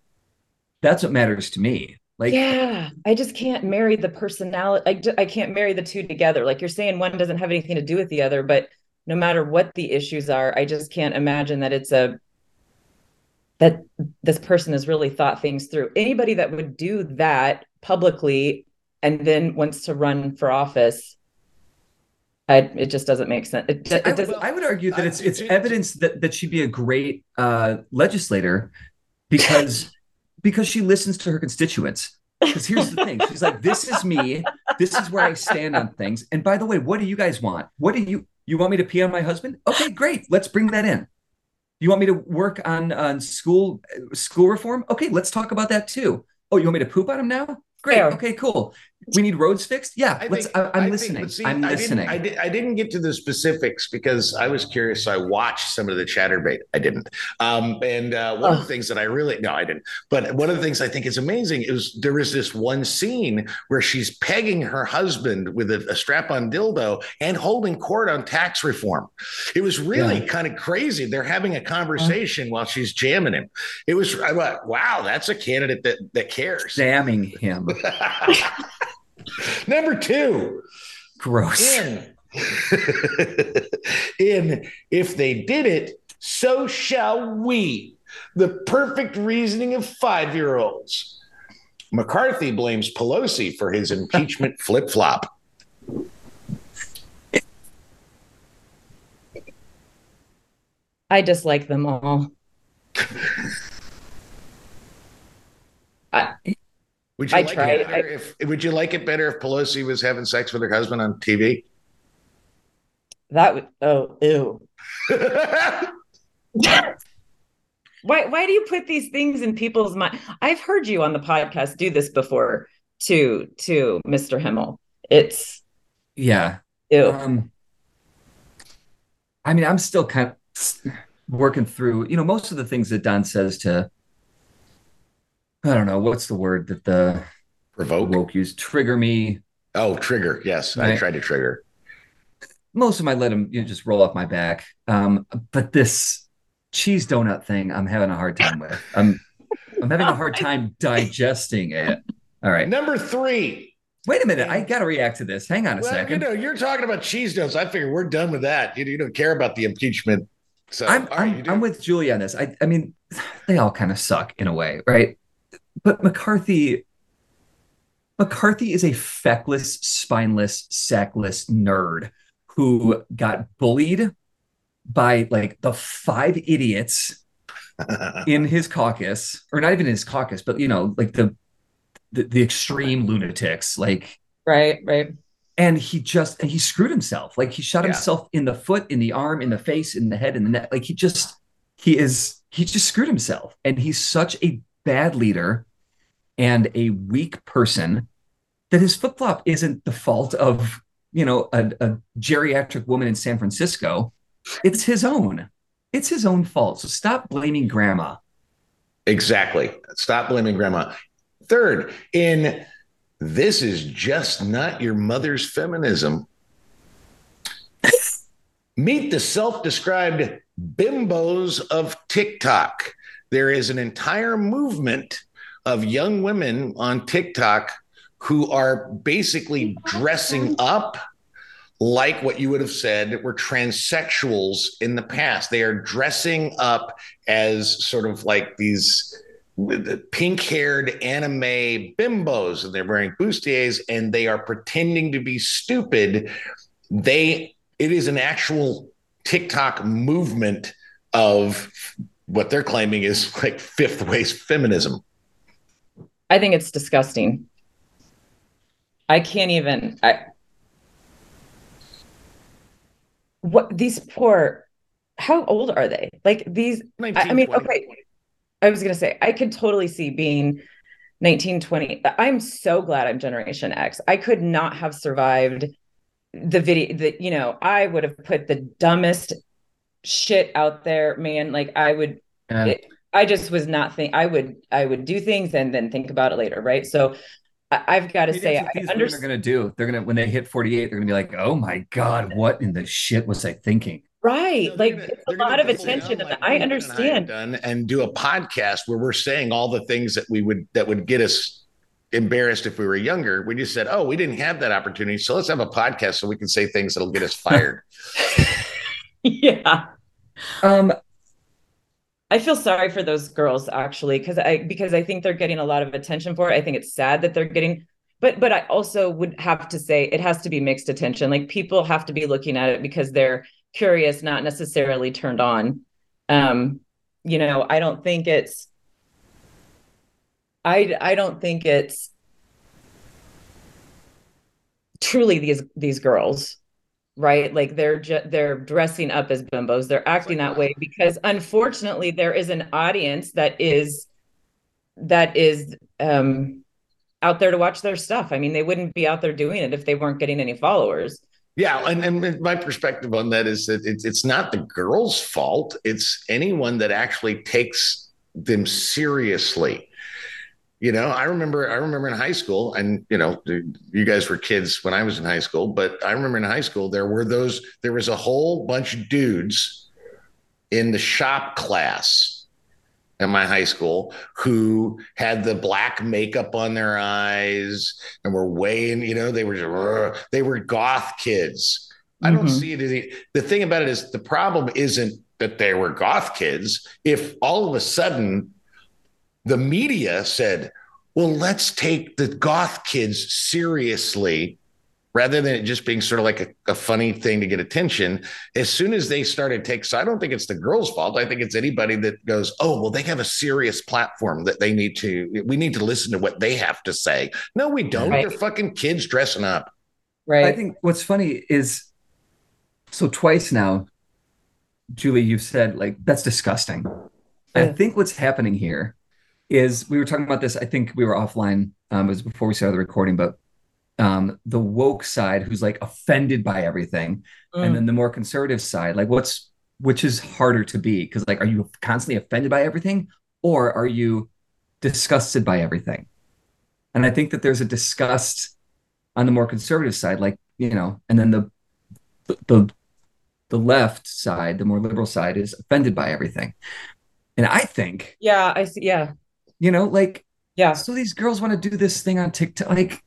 that's what matters to me. Like, yeah, I just can't marry the personality. I, I can't marry the two together. Like you're saying, one doesn't have anything to do with the other, but no matter what the issues are i just can't imagine that it's a that this person has really thought things through anybody that would do that publicly and then wants to run for office I, it just doesn't make sense. It, it I, doesn't, I, would argue that it's it's evidence that that she'd be a great uh, legislator because because she listens to her constituents. Because here's the thing, she's like, "This is me. This is where I stand on things." And by the way, what do you guys want? What do you? You want me to pee on my husband? Okay, great. Let's bring that in. You want me to work on on school school reform? Okay, let's talk about that too. Oh, you want me to poop on him now? Great. Fair. Okay, cool. We need roads fixed. Yeah, I let's. Think, I, am listening. See, I'm I listening. Didn't, I, did, I didn't get to the specifics because I was curious. So I watched some of the Chaturbate. I didn't. Um, and uh, one oh. of the things that I really no, I didn't. But one of the things I think is amazing is there is this one scene where she's pegging her husband with a, a strap-on dildo and holding court on tax reform. It was really yeah. kind of crazy. They're having a conversation while she's jamming him. It was. I thought, wow, that's a candidate that that cares. Jamming him. Number two. Gross. In, in if they did it, so shall we. The perfect reasoning of five year olds. McCarthy blames Pelosi for his impeachment flip flop. I dislike them all. I, would you I like tried. It better I, if would you like it better if Pelosi was having sex with her husband on TV? That would oh ew. why why do you put these things in people's mind? I've heard you on the podcast do this before to to Mr. Himmel. It's yeah. Ew. Um, I mean, I'm still kind of working through, you know, most of the things that Don says to I don't know what's the word that the provoke woke use trigger me. Oh, trigger. Yes, right? I tried to trigger. Most of my let them you know, just roll off my back. Um, but this cheese donut thing, I'm having a hard time with. I'm I'm having a hard time digesting it. All right. Number three. Wait a minute. I got to react to this. Hang on a well, second. You know, you're talking about cheese donuts. I figure we're done with that. You, you don't care about the impeachment. So I'm, I'm, I'm with Julie on this. I, I mean, they all kind of suck in a way, right? But McCarthy McCarthy is a feckless, spineless, sackless nerd who got bullied by like the five idiots in his caucus, or not even in his caucus, but you know, like the the, the extreme lunatics, like right, right. And he just and he screwed himself. Like he shot yeah. himself in the foot, in the arm, in the face, in the head, in the neck. Like he just he is he just screwed himself. And he's such a bad leader and a weak person that his flip flop isn't the fault of you know a, a, geriatric woman in San Francisco. It's his own. It's his own fault. So stop blaming grandma. Exactly. Stop blaming grandma. Third, in this is just not your mother's feminism. Meet the self described bimbos of TikTok. There is an entire movement of young women on TikTok who are basically dressing up like what you would have said were transsexuals in the past. They are dressing up as sort of like these pink haired anime bimbos and they're wearing bustiers and they are pretending to be stupid. They, it is an actual TikTok movement of what they're claiming is like fifth wave feminism. I think it's disgusting. I can't even. I what these poor. How old are they? Like these. 19, I, I mean, 20. okay. I was gonna say I could totally see being 19, 20. I'm so glad I'm Generation X. I could not have survived the video. That you know, I would have put the dumbest shit out there, man. Like I would. Yeah. It, I just was not think I would I would do things and then think about it later, right? So I, have got to say, I understand. They're going to do. They're going to when they hit 48, they're going to be like, "Oh my god, what in the shit was I thinking?" Right, no, like gonna, it's a lot of attention. Like I understand. And, and do a podcast where we're saying all the things that we would that would get us embarrassed if we were younger. We just said, "Oh, we didn't have that opportunity, so let's have a podcast so we can say things that'll get us fired." yeah. Um, I feel sorry for those girls actually because I because I think they're getting a lot of attention for it. I think it's sad that they're getting but but I also would have to say it has to be mixed attention. Like people have to be looking at it because they're curious, not necessarily turned on. Um, you know, I don't think it's I I don't think it's truly these these girls right? Like they're ju- they're dressing up as bimbos. They're acting that way because unfortunately there is an audience that is that is um out there to watch their stuff. I mean they wouldn't be out there doing it if they weren't getting any followers. Yeah and, and my perspective on that is that it's, it's not the girl's fault. It's anyone that actually takes them seriously you know i remember i remember in high school and you know you guys were kids when i was in high school but i remember in high school there were those there was a whole bunch of dudes in the shop class at my high school who had the black makeup on their eyes and were weighing you know they were just, they were goth kids i don't mm-hmm. see it as the thing about it is the problem isn't that they were goth kids if all of a sudden the media said, well, let's take the goth kids seriously rather than it just being sort of like a, a, funny thing to get attention. As soon as they started take, so I don't think it's the girl's fault. I think it's anybody that goes, oh, well, they have a serious platform that they need to, we need to listen to what they have to say. No, we don't. Right. They're fucking kids dressing up. Right. I think what's funny is so twice now, Julie, you've said like, that's disgusting. Yeah. I think what's happening here is we were talking about this. I think we were offline. Um, it was before we started the recording, but um, the woke side, who's like offended by everything, mm. and then the more conservative side, like what's which is harder to be? Because like, are you constantly offended by everything, or are you disgusted by everything? And I think that there's a disgust on the more conservative side, like you know, and then the the the left side, the more liberal side, is offended by everything. And I think, yeah, I see, yeah, you know, like, yeah. So these girls want to do this thing on TikTok. Like,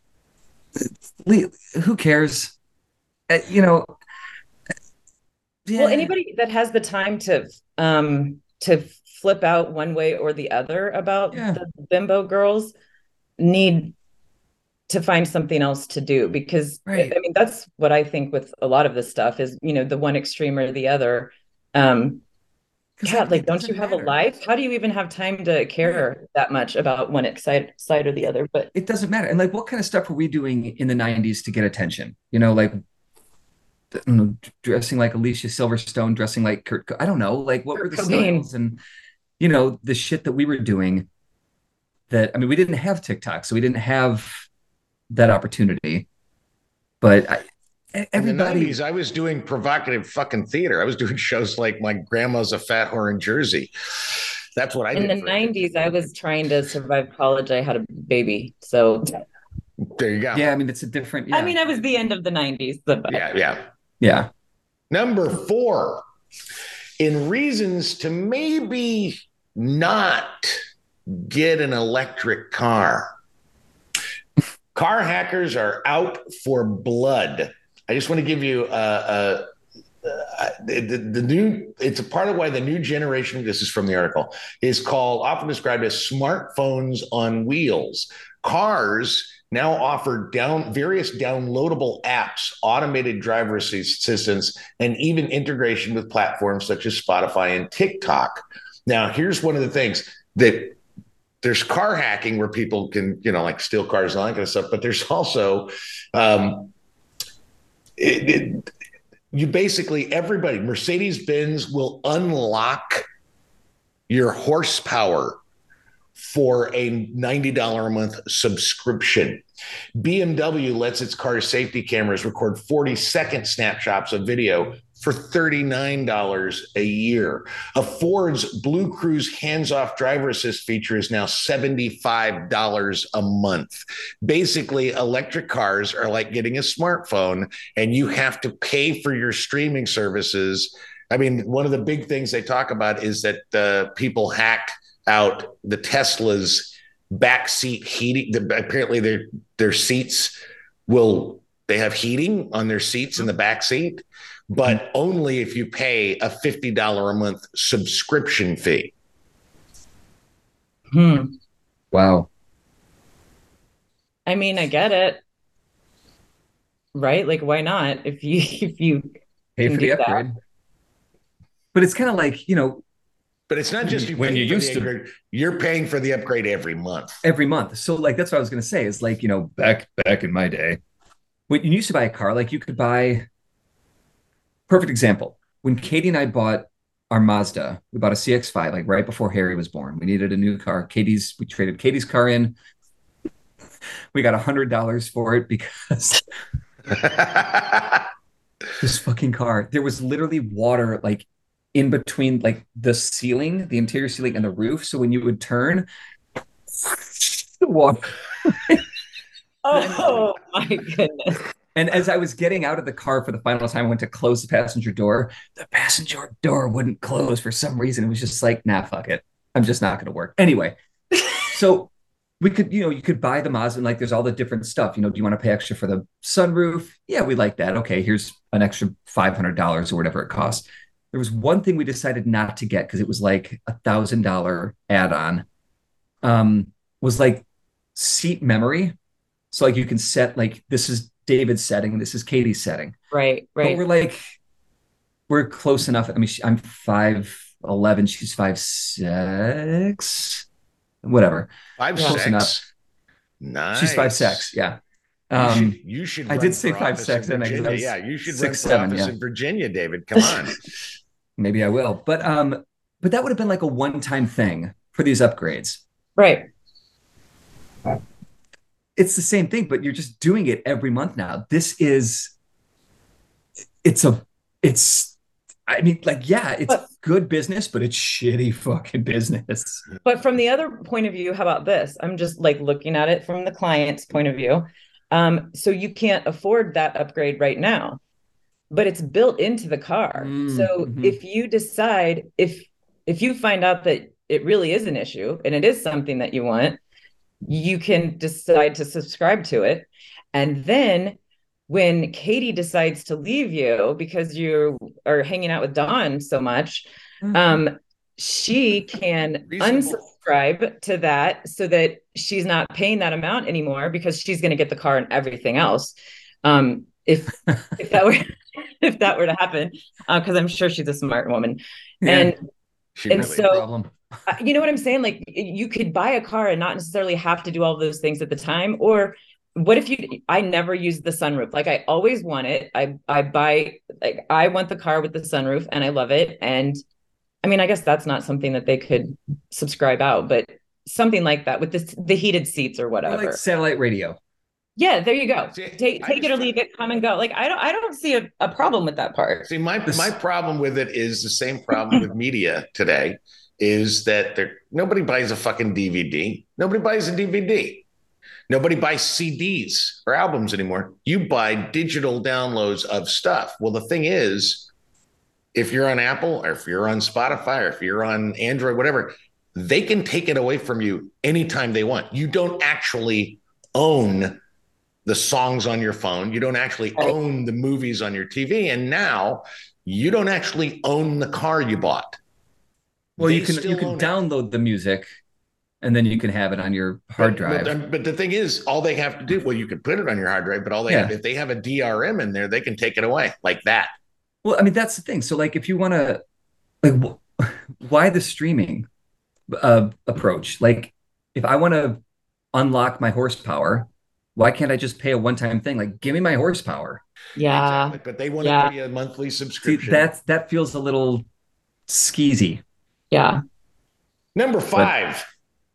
who cares? Uh, you know. Yeah. Well, anybody that has the time to um to flip out one way or the other about yeah. the bimbo girls need to find something else to do because right. I mean that's what I think with a lot of this stuff is you know the one extreme or the other um God, like, don't you have matter. a life? How do you even have time to care that much about one side, side or the other? But it doesn't matter. And like, what kind of stuff were we doing in the '90s to get attention? You know, like dressing like Alicia Silverstone, dressing like Kurt. I don't know. Like, what Kurt were the styles and you know the shit that we were doing? That I mean, we didn't have TikTok, so we didn't have that opportunity. But I, everybody. In the 90s, I was doing provocative fucking theater. I was doing shows like My Grandma's a Fat Whore in Jersey. That's what I in did. In the 90s, I was trying to survive college. I had a baby. So there you go. Yeah, I mean, it's a different. Yeah. I mean, I was the end of the 90s. But... Yeah, yeah. Yeah. Number four, in reasons to maybe not get an electric car. Car hackers are out for blood. I just want to give you a, a uh, the, the, new it's a part of why the new generation this is from the article is called often described as smartphones on wheels. Cars now offer down various downloadable apps automated driver assistance and even integration with platforms such as spotify and tiktok. Now here's one of the things that there's car hacking where people can you know like steal cars and all that kind of stuff but there's also um, it, it, you basically everybody mercedes benz will unlock your horsepower for a $90 a month subscription. Bmw lets its car safety cameras record 40 second snapshots of video for $39 a year. A Ford's Blue Cruise hands off driver assist feature is now $75 a month. Basically, electric cars are like getting a smartphone, and you have to pay for your streaming services. I mean, one of the big things they talk about is that uh, people hack out the Tesla's backseat heating. The, apparently, their their seats will they have heating on their seats in the back seat but only if you pay a $50 a month subscription fee. Hmm. Wow. I mean, I get it. Right? Like why not? If you if you pay for the upgrade. That. But it's kind of like, you know, but it's not just you when you used to upgrade, you're paying for the upgrade every month. Every month. So like that's what I was gonna say is like, you know, back back in my day, when you used to buy a car, like you could buy perfect example. When Katie and I bought our Mazda, we bought a CX5 like right before Harry was born. We needed a new car. Katie's, we traded Katie's car in. We got a hundred dollars for it because this fucking car. There was literally water like in between like the ceiling, the interior ceiling, and the roof. So when you would turn, the water. oh my goodness. And as I was getting out of the car for the final time, I went to close the passenger door. The passenger door wouldn't close for some reason. It was just like, nah, fuck it. I'm just not going to work. Anyway, so we could, you know, you could buy the Mazda and like there's all the different stuff. You know, do you want to pay extra for the sunroof? Yeah, we like that. Okay, here's an extra $500 or whatever it costs. There was one thing we decided not to get because it was like a thousand dollar add on. Um, was like seat memory. So like you can set like this is David's setting. This is Katie's setting. Right, right. But we're like, we're close enough. I mean, she, I'm five eleven. She's five six. Whatever. Five close six. Enough. Nice. She's five six. Yeah. Um, you should. You should I did say five six. And I yeah, you should six, run for seven, office yeah. in Virginia, David. Come on. Maybe I will. But um, but that would have been like a one time thing for these upgrades. Right it's the same thing, but you're just doing it every month now. This is, it's a, it's, I mean, like, yeah, it's but, good business, but it's shitty fucking business. But from the other point of view, how about this? I'm just like looking at it from the client's point of view. Um, so you can't afford that upgrade right now, but it's built into the car. Mm, so mm-hmm. if you decide, if if you find out that it really is an issue and it is something that you want, you can decide to subscribe to it. And then when Katie decides to leave you because you are hanging out with Don so much, mm-hmm. um, she can Reasonable. unsubscribe to that so that she's not paying that amount anymore because she's going to get the car and everything else. Um, if if that were if that were to happen, because uh, I'm sure she's a smart woman, yeah. and she and really so you know what I'm saying? Like you could buy a car and not necessarily have to do all those things at the time. Or what if you I never use the sunroof? Like I always want it. I I buy like I want the car with the sunroof and I love it. And I mean, I guess that's not something that they could subscribe out, but something like that with the the heated seats or whatever. Or like satellite radio. Yeah, there you go. See, take take it or leave it, come and go. Like I don't I don't see a, a problem with that part. See, my my problem with it is the same problem with media today is that there nobody buys a fucking DVD. Nobody buys a DVD. Nobody buys CDs or albums anymore. You buy digital downloads of stuff. Well, the thing is, if you're on Apple or if you're on Spotify or if you're on Android, whatever, they can take it away from you anytime they want. You don't actually own the songs on your phone. You don't actually own the movies on your TV. And now you don't actually own the car you bought. Well, you can you can own it. download the music, and then you can have it on your hard But- drive. But, but the thing is, all they have to do, well, you can put it on your hard drive, but all they Yeah. have, if they have a DRM in there, they can take it away like that. Well, I mean, that's the thing. So, like, if you want to, like, wh- why the streaming uh, approach? Like, if I want to unlock my horsepower, why can't I just pay a one-time thing? Like, give me my horsepower. Yeah. Exactly. But they want Yeah. to pay a monthly See, subscription. that that feels a little skeezy. Yeah. Number five,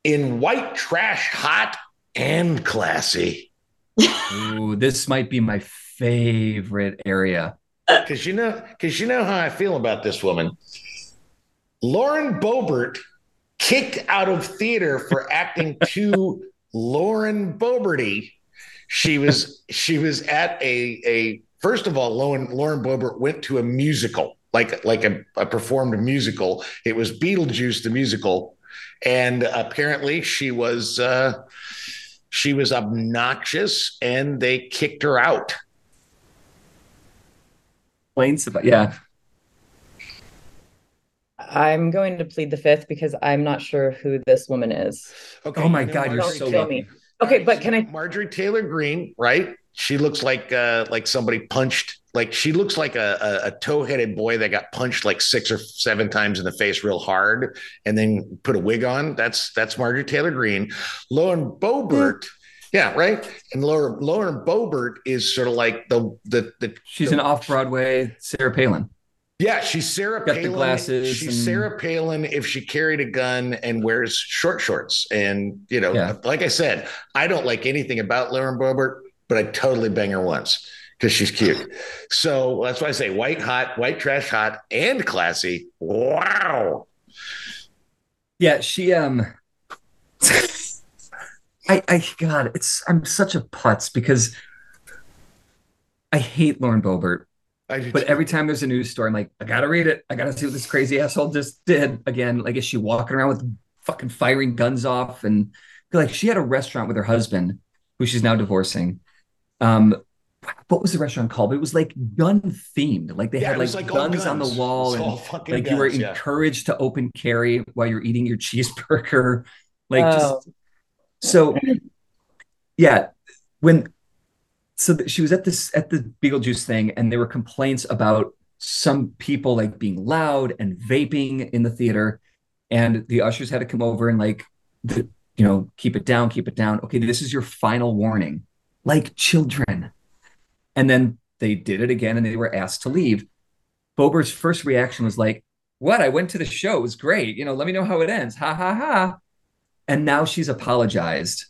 in white trash, hot and classy. Ooh, this might be my favorite area. Because you know, because you know how I feel about this woman. Lauren Boebert kicked out of theater for acting too Lauren Boeberty. She was she was at a a first of all, Lauren Lauren Boebert went to a musical, like like a, a performed musical. It was Beetlejuice the musical, and apparently she was uh, she was obnoxious, and they kicked her out. Planes about yeah. I'm going to plead the fifth because I'm not sure who this woman is. Okay. Oh my you know God, you're Marjorie so kill lucky. me. Okay, but can I? Marjorie Taylor Greene, right? She looks like uh like somebody punched like she looks like a, a, a toe-headed boy that got punched like six or seven times in the face real hard and then put a wig on. That's that's Marjorie Taylor Greene. Lauren Boebert, yeah, right. And Lauren Lauren Boebert is sort of like the the the She's the- an off-Broadway Sarah Palin. yeah, she's Sarah Got the Palin. glasses She's and- Sarah Palin if she carried a gun and wears short shorts. And you know, Yeah. like I said, I don't like anything about Lauren Boebert, but I totally bang her once because she's cute. So that's why I say white hot, white trash hot, and classy. Wow. Yeah, she um I I God, it's I'm such a putz because I hate Lauren Boebert, but every time there's a news story, I'm like, I gotta read it. I gotta see what this crazy asshole just did again. Like, is she walking around with fucking firing guns off? And like, she had a restaurant with her husband, who she's now divorcing. Um, what was the restaurant called? It was like gun themed. Like they Yeah, had like, like all guns, on the wall, and all fucking like you were guns, yeah. encouraged to open carry while you're eating your cheeseburger. Like Oh. just so yeah, when so th- she was at this at the Beetlejuice thing, and there were complaints about some people like being loud and vaping in the theater, and the ushers had to come over and like, the, you know, keep it down, keep it down. Okay, this is your final warning, like children. And then they did it again, and they were asked to leave. Boebert's first reaction was like, "What? I went to the show. It was great. You know, let me know how it ends. Ha ha ha." And now she's apologized.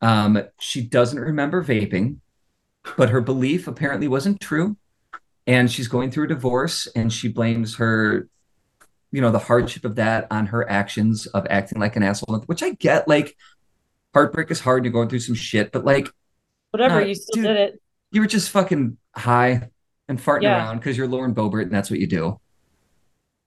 Um, she doesn't remember vaping, but her belief apparently wasn't true. And she's going through a divorce and she blames her, you know, the hardship of that on her actions of acting like an asshole, which I get. Like, heartbreak is hard. and You're going through some shit, but like, Whatever, you still dude. did it. you were just fucking high and farting Yeah. around because you're Lauren Boebert and that's what you do.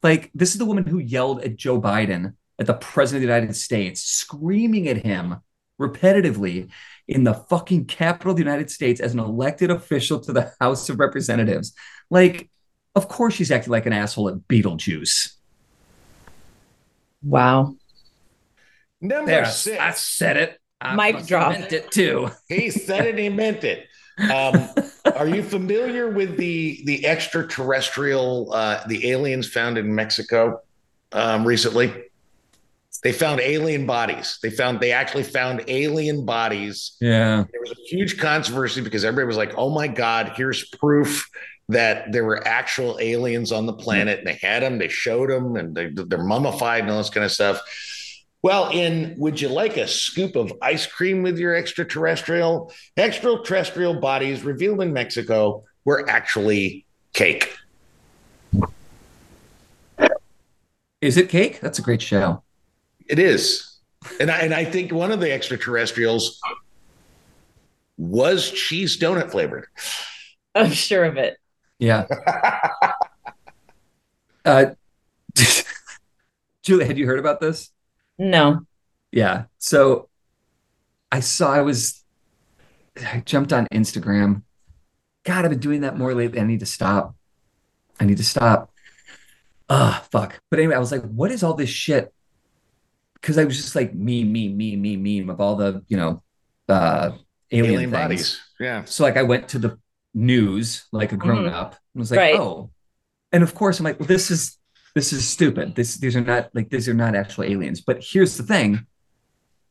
Like, this is the woman who yelled at Joe Biden, at the president of the United States, screaming at him repetitively in the fucking capital of the United States as an elected official to the House of Representatives. Like, of course she's acting like an asshole at Beetlejuice. Wow. Number There, six. I said it. I Mic drop. meant it too. He said it, he meant it. Um, are you familiar with the the extraterrestrial uh, the aliens found in Mexico um, recently? They found alien bodies. They found they actually found alien bodies. Yeah. There was a huge controversy because everybody was like, "Oh my God, here's proof that there were actual aliens on the planet." And they had them, they showed them, and they, they're mummified and all this kind of stuff. Well, in would you like a scoop of ice cream with your extraterrestrial? Extraterrestrial bodies revealed in Mexico were actually cake. Is it cake? That's a great show. It is. And I, and I think one of the extraterrestrials was cheese donut flavored. I'm sure of it. Yeah. Uh, Julie, had you heard about this? No. Yeah. So I saw I was I jumped on Instagram. God, I've been doing that more lately. I need to stop. I need to stop. Ah, fuck. But anyway, I was like, what is all this shit? Because I was just like me, me, me, me, meme of all the, you know, uh alien, Alien bodies. Yeah. So like I went to the news like a grown up and was like, Right. oh. And of course I'm like, well, this is this is stupid. This these are not like these are not actual aliens. But here's the thing.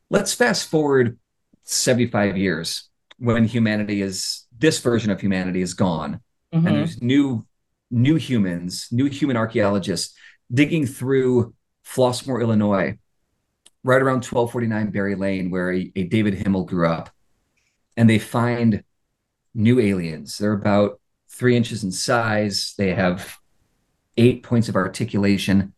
Let's fast forward 75 years when humanity is this version of humanity is gone and Mhm. there's new new humans, new human archaeologists digging through Flossmoor, Illinois, right around 1249 Berry Lane, where a, a David Himmel grew up, and they find new aliens. They're about three inches in size. They have eight points of articulation.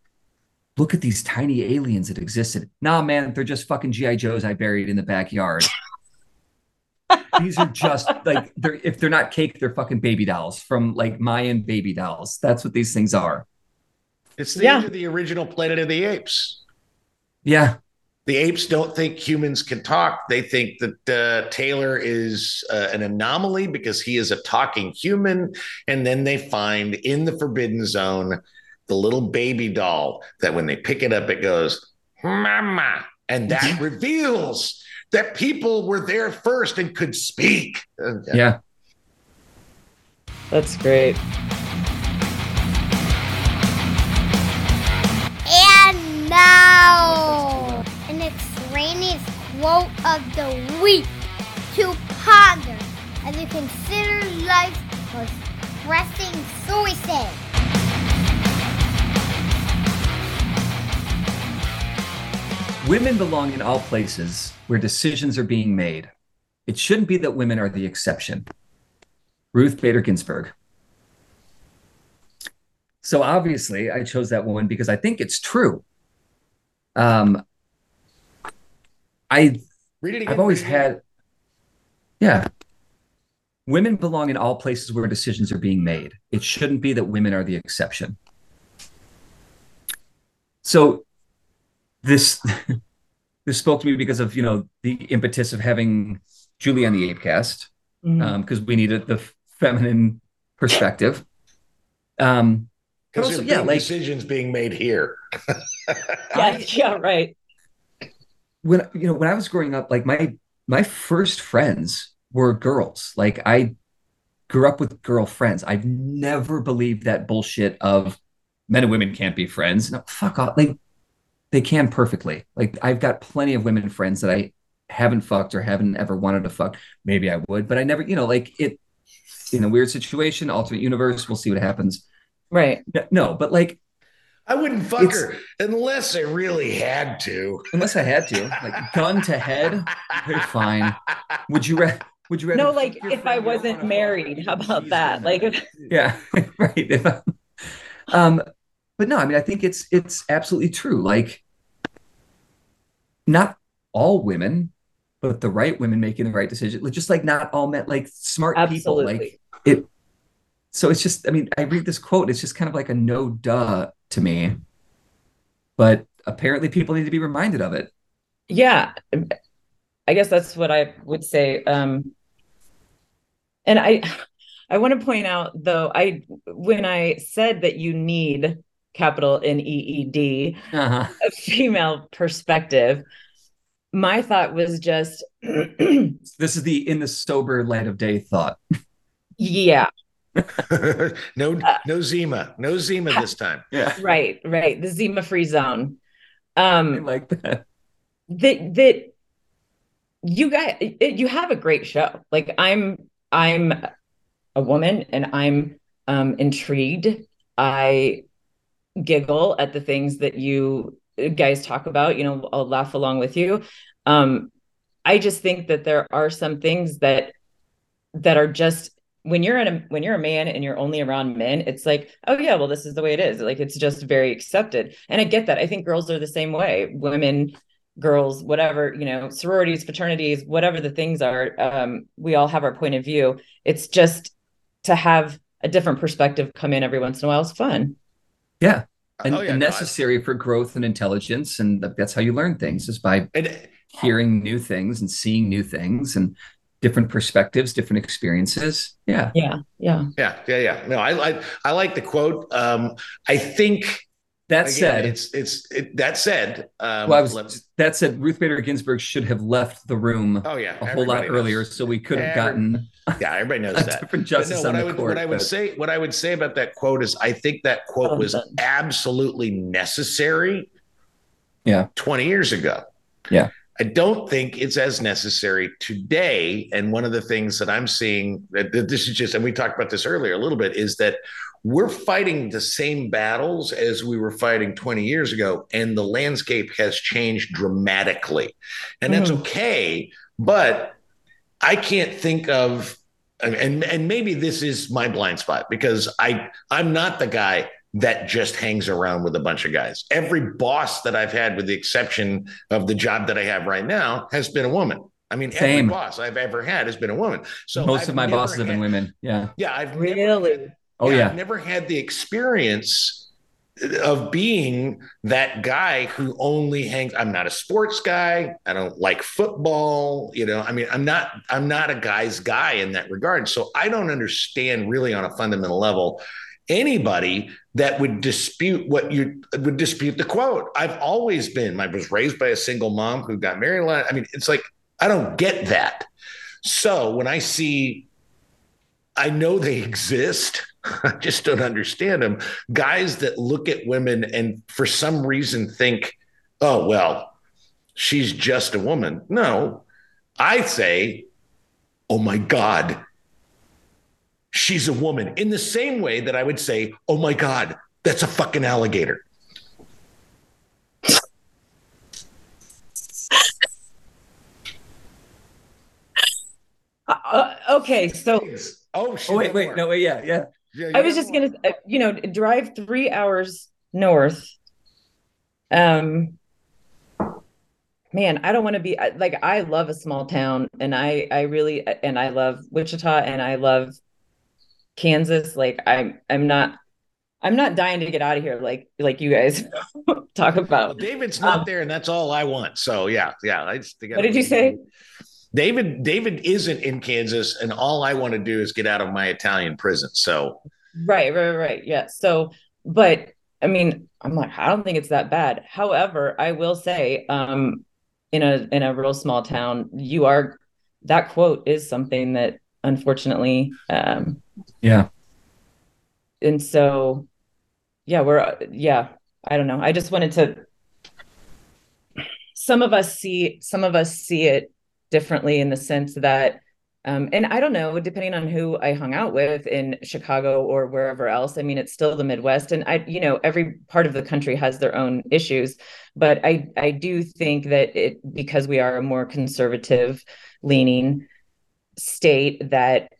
Look at these tiny aliens that existed. Nah, man, they're just fucking GI Joes I buried in the backyard. these are just like they're if they're not cake, they're fucking baby dolls from like Mayan baby dolls. That's what these things are. It's the Yeah. end of the original Planet of the Apes. Yeah, The apes don't think humans can talk. They think that uh, Taylor is uh, an anomaly because he is a talking human. And then they find in the Forbidden Zone the little baby doll that when they pick it up, it goes, Mama. And that reveals that people were there first and could speak. Uh, yeah. That's great. And now, an extraneous quote of the week to ponder as you consider life's most pressing choices. Women belong in all places where decisions are being made. It shouldn't be that women are the exception. Ruth Bader Ginsburg. So obviously, I chose that one because I think it's true. Um, I Read it again. I've always read it again. had, yeah. Women belong in all places where decisions are being made. It shouldn't be that women are the exception. So, this this spoke to me because of you know the impetus of having Julie on the Apecast Mhm. because we needed the feminine perspective. Um, Because also, yeah, like decisions being made here. yeah, yeah, right. When you know when I was growing up, like my my first friends were girls. Like I grew up with girlfriends. I've never believed that bullshit of men and women can't be friends. No, fuck off. Like they can perfectly. Like I've got plenty of women friends that I haven't fucked or haven't ever wanted to fuck. Maybe I would, but I never, you know, like it in a weird situation, alternate universe, we'll see what happens. Right. No, but like I wouldn't fuck It's- her unless I really had to. unless I had to, like gun to head, okay, fine. Would you rather? Would you rather? No, like if I wasn't married, how about that? Like, if- yeah, right. If um, but no, I mean, I think it's it's absolutely true. Like, not all women, but the right women making the right decision. Just like not all men, like smart people. Like it. So it's just, I mean, I read this quote. It's just kind of like a no duh to me. But apparently, people need to be reminded of it. yeah i guess that's what i would say um and i i want to point out though i when i said that you need capital n e e d Uh-huh. a female perspective my thought was just This is the in the sober light of day thought. yeah no, no Zima, no Zima this time. Yeah, right right. The zima free zone I um like that. that that you guys it, you have a great show. Like i'm i'm a woman and i'm um intrigued. I giggle at the things that you guys talk about you know i'll laugh along with you. Um i just think that there are some things that that are just when you're in a when you're a man and you're only around men it's like oh yeah well this is the way it is. Like it's just very accepted. And i get that. I think girls are the same way. Women girls whatever you know sororities fraternities whatever the things are um, we all have our point of view. It's just to have a different perspective come in every once in a while is fun. Yeah. And, Oh, yeah, and no, I- necessary for growth and intelligence. And that's how you learn things is by and hearing new things and seeing new things. And different perspectives, different experiences. Yeah. Yeah, yeah. yeah, yeah, yeah. No, I like I like the quote. Um, I think That again, said, it's it's it, that said. Um, well, I was, that said, Ruth Bader Ginsburg should have left the room oh yeah, a whole lot knows. earlier, so we could have gotten Yeah, everybody knows a that. different But justice no, on what I the would court. what I would but- say what I would say about that quote is I think that quote was that- absolutely necessary. Yeah. 20 years ago. Yeah. I don't think it's as necessary today. And one of the things that I'm seeing that this is just, and we talked about this earlier a little bit, is that we're fighting the same battles as we were fighting 20 years ago, and the landscape has changed dramatically. And that's Mhm. okay. But I can't think of and, and and maybe this is my blind spot because I I'm not the guy that just hangs around with a bunch of guys. Every boss that I've had, with the exception of the job that I have right now, has been a woman. I mean, every boss I've ever had has been a woman. So Most I've of my never bosses have been women. Yeah. Yeah, I've Really? had- Oh yeah, yeah. I've never had the experience of being that guy who only hangs I'm not a sports guy. I don't like football, you know. I mean, I'm not I'm not a guy's guy in that regard. So I don't understand really on a fundamental level anybody that would dispute what you would dispute the quote. I've always been I was raised by a single mom who got married a lot. I mean, it's like I don't get that. So when I see I know they exist. I just don't understand them. Guys that look at women and for some reason think, oh, well, she's just a woman. No, I say, oh my God, she's a woman. In the same way that I would say, oh my God, that's a fucking alligator. Uh, uh, okay, so Oh, she's Oh wait, wait, more. no, wait, yeah, yeah. Yeah, I was just more. gonna, uh, you know, drive three hours north. Um, man, I don't want to be like I love a small town, and I I really and I love Wichita, and I love Kansas. Like I'm I'm not I'm not dying to get out of here, like like you guys talk Well, about. David's not Um, there, and that's all I want. So yeah, yeah. I just, What did you say? David David isn't in Kansas, and all I want to do is get out of my Italian prison. So Right, right, right. Yeah. So, but I mean, I'm like, I don't think it's that bad. However, I will say, um, in a in a real small town, you are that quote is something that unfortunately, um, Yeah. and so, yeah, we're yeah. I don't know. I just wanted to. Some of us see some of us see it differently in the sense that um, and I don't know, depending on who I hung out with in Chicago or wherever else. I mean, it's still the Midwest, and I, you know, every part of the country has their own issues. But I, I do think that it because we are a more conservative leaning state that,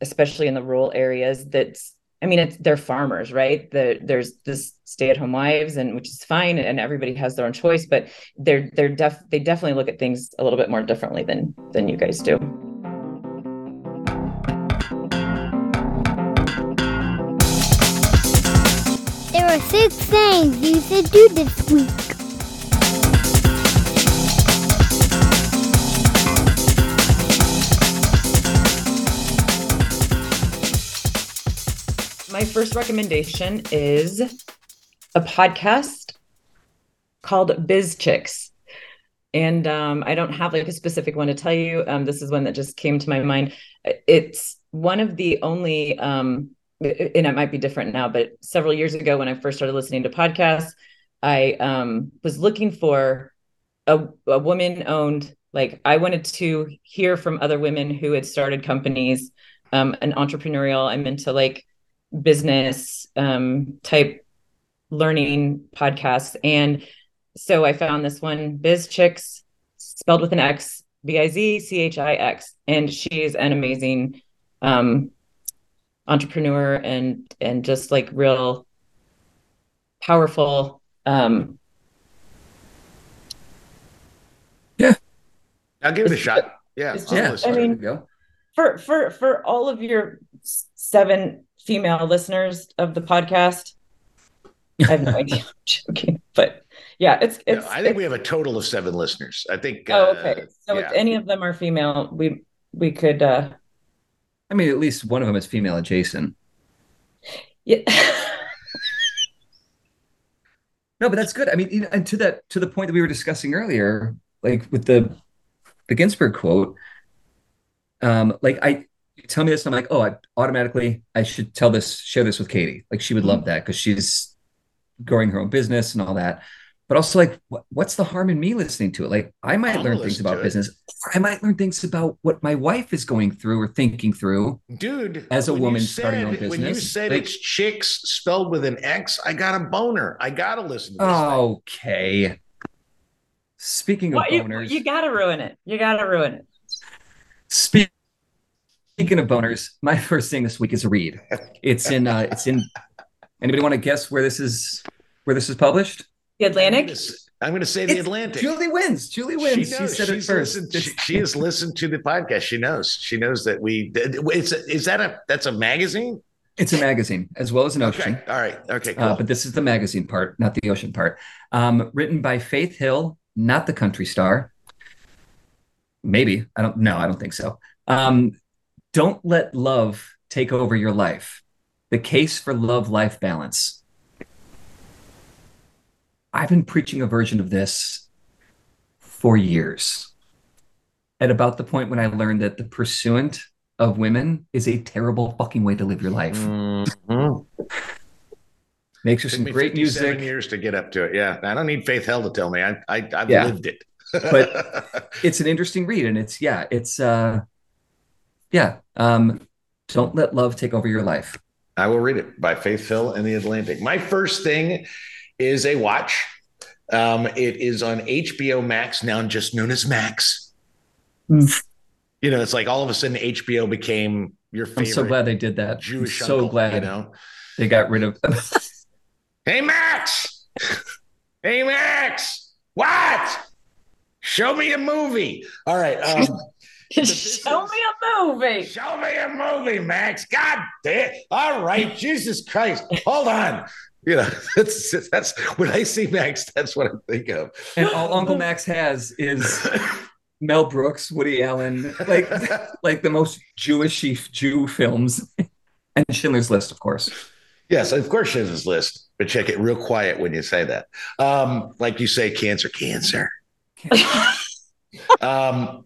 especially in the rural areas, that's I mean, it's they're farmers, right? The, there's this stay-at-home wives, and which is fine, and everybody has their own choice. But they're they're def they definitely look at things a little bit more differently than than you guys do. There are six things you should do this week. My first recommendation is a podcast called Biz Chix. And um, I don't have like a specific one to tell you. Um, this is one that just came to my mind. It's one of the only, um, and it might be different now, but several years ago when I first started listening to podcasts, I um, was looking for a, a woman owned, like, I wanted to hear from other women who had started companies, um, an entrepreneurial, I'm into like business um, type learning podcasts. And so I found this one, Biz Chix, spelled with an X, B I Z C H I X. And she's an amazing um, entrepreneur and and just like real powerful. Um, yeah I'll give it a shot. Yeah, it's I'll Yeah. I mean- for for for all of your seven female listeners of the podcast, I have no idea. I'm joking, but yeah, it's Yeah, it's. I think it's- we have a total of seven listeners. I think. oh, uh, okay. So yeah. if any of them are female, we we could. uh I mean, at least one of them is female adjacent. Yeah. No, but that's good. I mean, you know, and to that to the point that we were discussing earlier, like with the the Ginsburg quote, um, like I you tell me this, and I'm like, oh, I automatically I should tell this, share this with Katie. Like she would love mm-hmm. that because she's growing her own business and all that. But also, like, what, what's the harm in me listening to it? Like, I might I'll learn things about business. Or I might learn things about what my wife is going through or thinking through. Dude, As a when you woman starting her own said- when you business, said like- it's chicks spelled with an X, I got a boner. I gotta listen to this. Okay. Speaking of Well, boners, you gotta ruin it. You gotta ruin it. Speak- Speaking of boners, my first thing this week is a read. It's in. Uh, it's in. Anybody want to guess where this is? Where this is published? The Atlantic. gonna, s- I'm gonna say the Atlantic. Julie wins. Julie wins. She, knows. said it first. listened- It's- she, she has listened to the podcast. She knows. She knows that we. It's is that a that's a magazine? It's a magazine as well as an ocean. Okay. All right. Okay. Cool. Uh, but this is the magazine part, not the ocean part. Um, written by Faith Hill, not the country star. Maybe I don't. No, I don't think so. Um, don't let love take over your life. The case for love-life balance. I've been preaching a version of this for years. At about the point when I learned that the pursuant of women is a terrible fucking way to live your life. Mhm. Makes you some me great 57 music. years to get up to it. Yeah, I don't need Faith Hill to tell me. I, I I've Yeah. lived it. But- it's an interesting read and it's yeah it's uh yeah um don't let love take over your life I will read it by Faith Hill and the Atlantic. My first thing is a watch. Um, it is on HBO Max, now just known as Max. Hmm. You know, it's like all of a sudden HBO became your favorite. i'm so glad they did that Jewish i'm so uncle, glad You know, they got rid of hey Max, hey Max, what? Show me a movie. All right. Um, Show me a movie. Show me a movie, Max. God damn. All right, Jesus Christ. Hold on. You know, that's that's when I see Max, that's what I think of. and all uncle max has is mel brooks woody allen like like the most jewish jew films and schindler's list of course yes, of course, Schindler's list, but check it real quiet when you say that. Um, like you say, cancer, cancer. Um,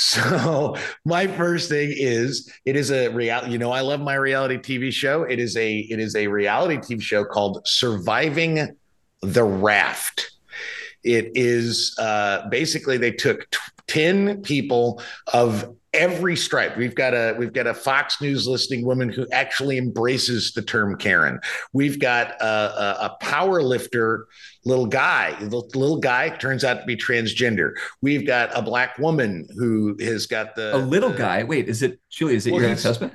so my first thing is it is a reality. You know, I love my reality TV show. It is a it is a reality TV show called Surviving the Raft. It is uh, basically they took t- ten people of every stripe. We've got a we've got a Fox News listening woman who actually embraces the term Karen. We've got a, a, a power lifter little guy. The little guy turns out to be transgender. We've got a black woman who has got the a little the- guy wait is it julie is it Well, your ex-husband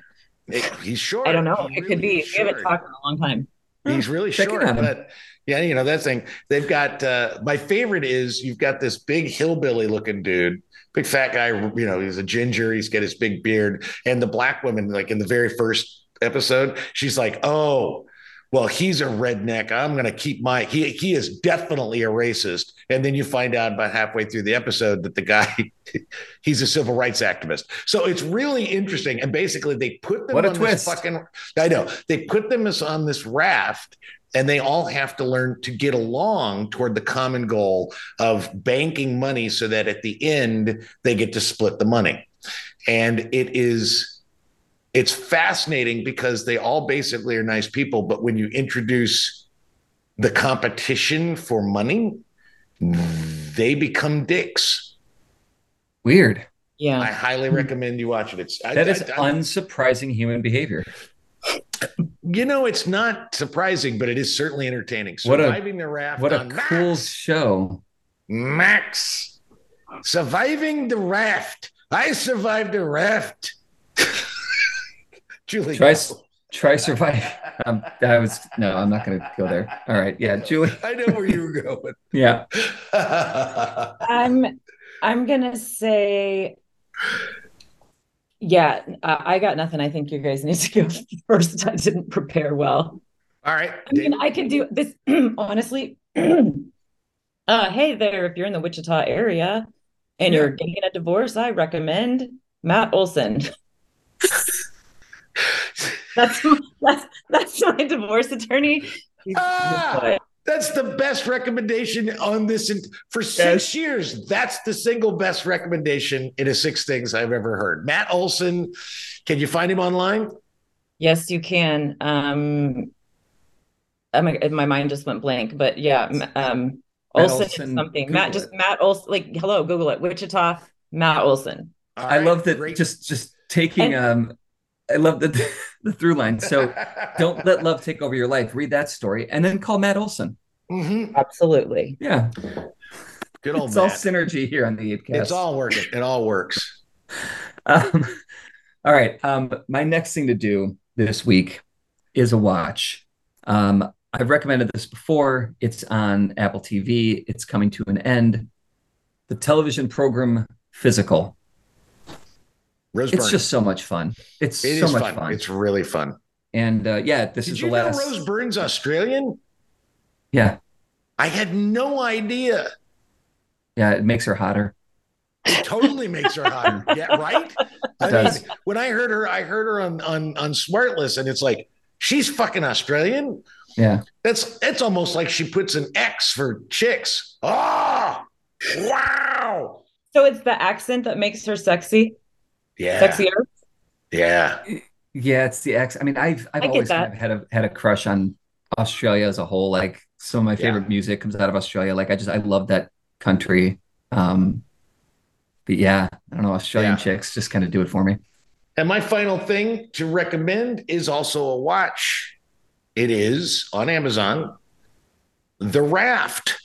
He's short. I don't know. He It could be. is We haven't talked in a long time. He's really Check short, but yeah, you know that thing. They've got uh, my favorite is you've got this big hillbilly looking dude, big fat guy. You know, he's a ginger. He's got his big beard, and the black woman, like in the very first episode, she's like, "Oh, well, he's a redneck. I'm going to keep my. He he is definitely a racist." And then you find out about halfway through the episode that the guy, he's a civil rights activist. So it's really interesting. And basically, they put them What a on twist. this fucking. I know they put them as on this raft and they all have to learn to get along toward the common goal of banking money so that at the end they get to split the money. And it is it's fascinating because they all basically are nice people but when you introduce the competition for money they become dicks. Weird. Yeah. I highly recommend you watch it. It's I- that is I- I- unsurprising human behavior you know it's not surprising but it is certainly entertaining What a- surviving the raft what a on cool Max. show Max, surviving the raft. I survived the raft. Julie, Try try survive. Um, I was no, I'm not going to go there. All right, yeah, Julie. I know where you were going. Yeah, I'm I'm gonna say yeah, I, I got nothing. I think you guys need to go first. I didn't prepare well. All right. I mean, I could do this honestly. uh, hey there, if you're in the Wichita area and Yeah. you're getting a divorce, I recommend Matt Olson. that's that's that's my divorce attorney. Ah! That's the best recommendation on this in, for six years. That's the single best recommendation in a six things I've ever heard. Matt Olson, can you find him online? Yes, you can. Um, my, my mind just went blank, but yeah, um, Olson, Olson, is something. Google Matt, it. just Matt Olson. Like, hello, Google it. Wichita, Matt Olson. All I love that great. just just taking um I love the the through line. So don't let love take over your life. Read that story and then call Matt Olson. Mhm. Absolutely. Yeah. Good old It's all Matt. synergy here on the Apecast. It's all working. It all works. Um, all right. Um, my next thing to do this week is a watch. Um, I've recommended this before. It's on Apple TV. It's coming to an end. The television program Physical. Rose It's Byrne. just so much fun. It's It so is much fun. fun. It's really fun. and uh, yeah, this Did is you the last. know Rose Byrne's Australian? Yeah, I had no idea. yeah, it makes her hotter. It totally makes her hotter. Yeah, right. I does. mean, when I heard her, I heard her on on on Smartless, and it's like she's fucking Australian. Yeah, That's it's almost like she puts an X for chicks. Oh, wow. So it's the accent that makes her sexy, Yeah, sexier. yeah. yeah, it's the X. I mean, I've I've I always kind of had a had a crush on Australia as a whole. Like some of my Yeah. favorite music comes out of Australia. Like I just I love that country. Um, but yeah, I don't know, Australian Yeah. chicks just kind of do it for me. And my final thing to recommend is also a watch. It is on Amazon. The Raft.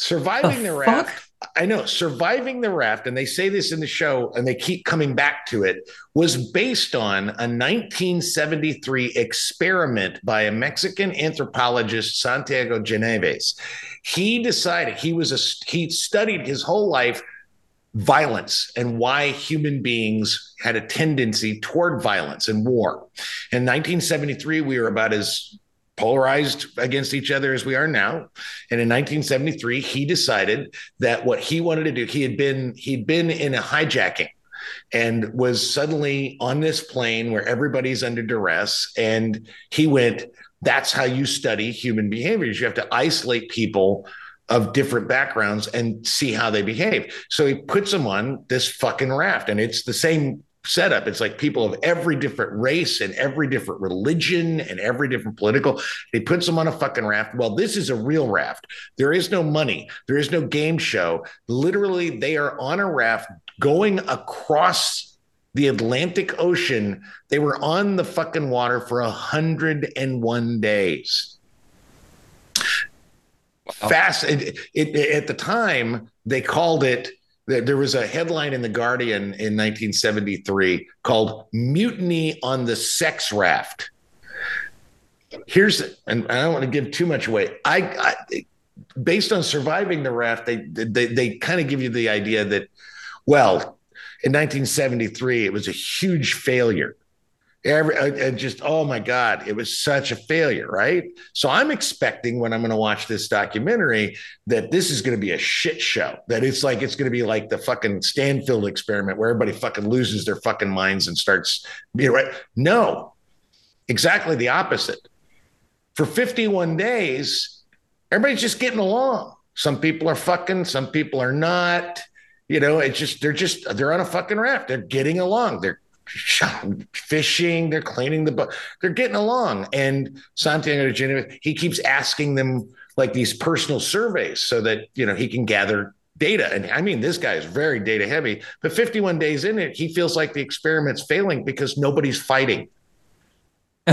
Surviving The the? Raft. I know, Surviving the Raft, and they say this in the show and they keep coming back to it, was based on a 1973 experiment by a Mexican anthropologist, Santiago Genovés. He decided he was a he studied his whole life violence and why human beings had a tendency toward violence and war. In 1973, we were about as polarized against each other as we are now. And in 1973, he decided that what he wanted to do, he had been he'd been in a hijacking and was suddenly on this plane where everybody's under duress and he went that's how you study human behaviors you have to isolate people of different backgrounds and see how they behave. So he puts them on this fucking raft, and it's the same setup. It's like people of every different race and every different religion and every different political. He puts them on a fucking raft. Well, this is a real raft. There is no money. There is no game show. Literally, they are on a raft going across the Atlantic Ocean. They were on the fucking water for 101 days fast it, it, at the time they called it there was a headline in the guardian in 1973 called mutiny on the sex raft. Here's and i don't want to give too much away. I, I based on surviving the raft they they, they kind of give you the idea that well in 1973 it was a huge failure Every, I just, oh my God, it was such a failure, right? So I'm expecting when I'm going to watch this documentary that this is going to be a shit show. That it's like it's going to be like the fucking Stanford experiment where everybody fucking loses their fucking minds and starts, you know, right? No, exactly the opposite. For 51 days, everybody's just getting along. Some people are fucking, some people are not. You know, it's just they're just they're on a fucking raft. They're getting along. They're fishing, they're cleaning the boat, they're getting along. And Santiago de Genevieve, he keeps asking them like these personal surveys so that you know he can gather data. And I mean, this guy is very data heavy, but 51 days in it, he feels like the experiment's failing because nobody's fighting.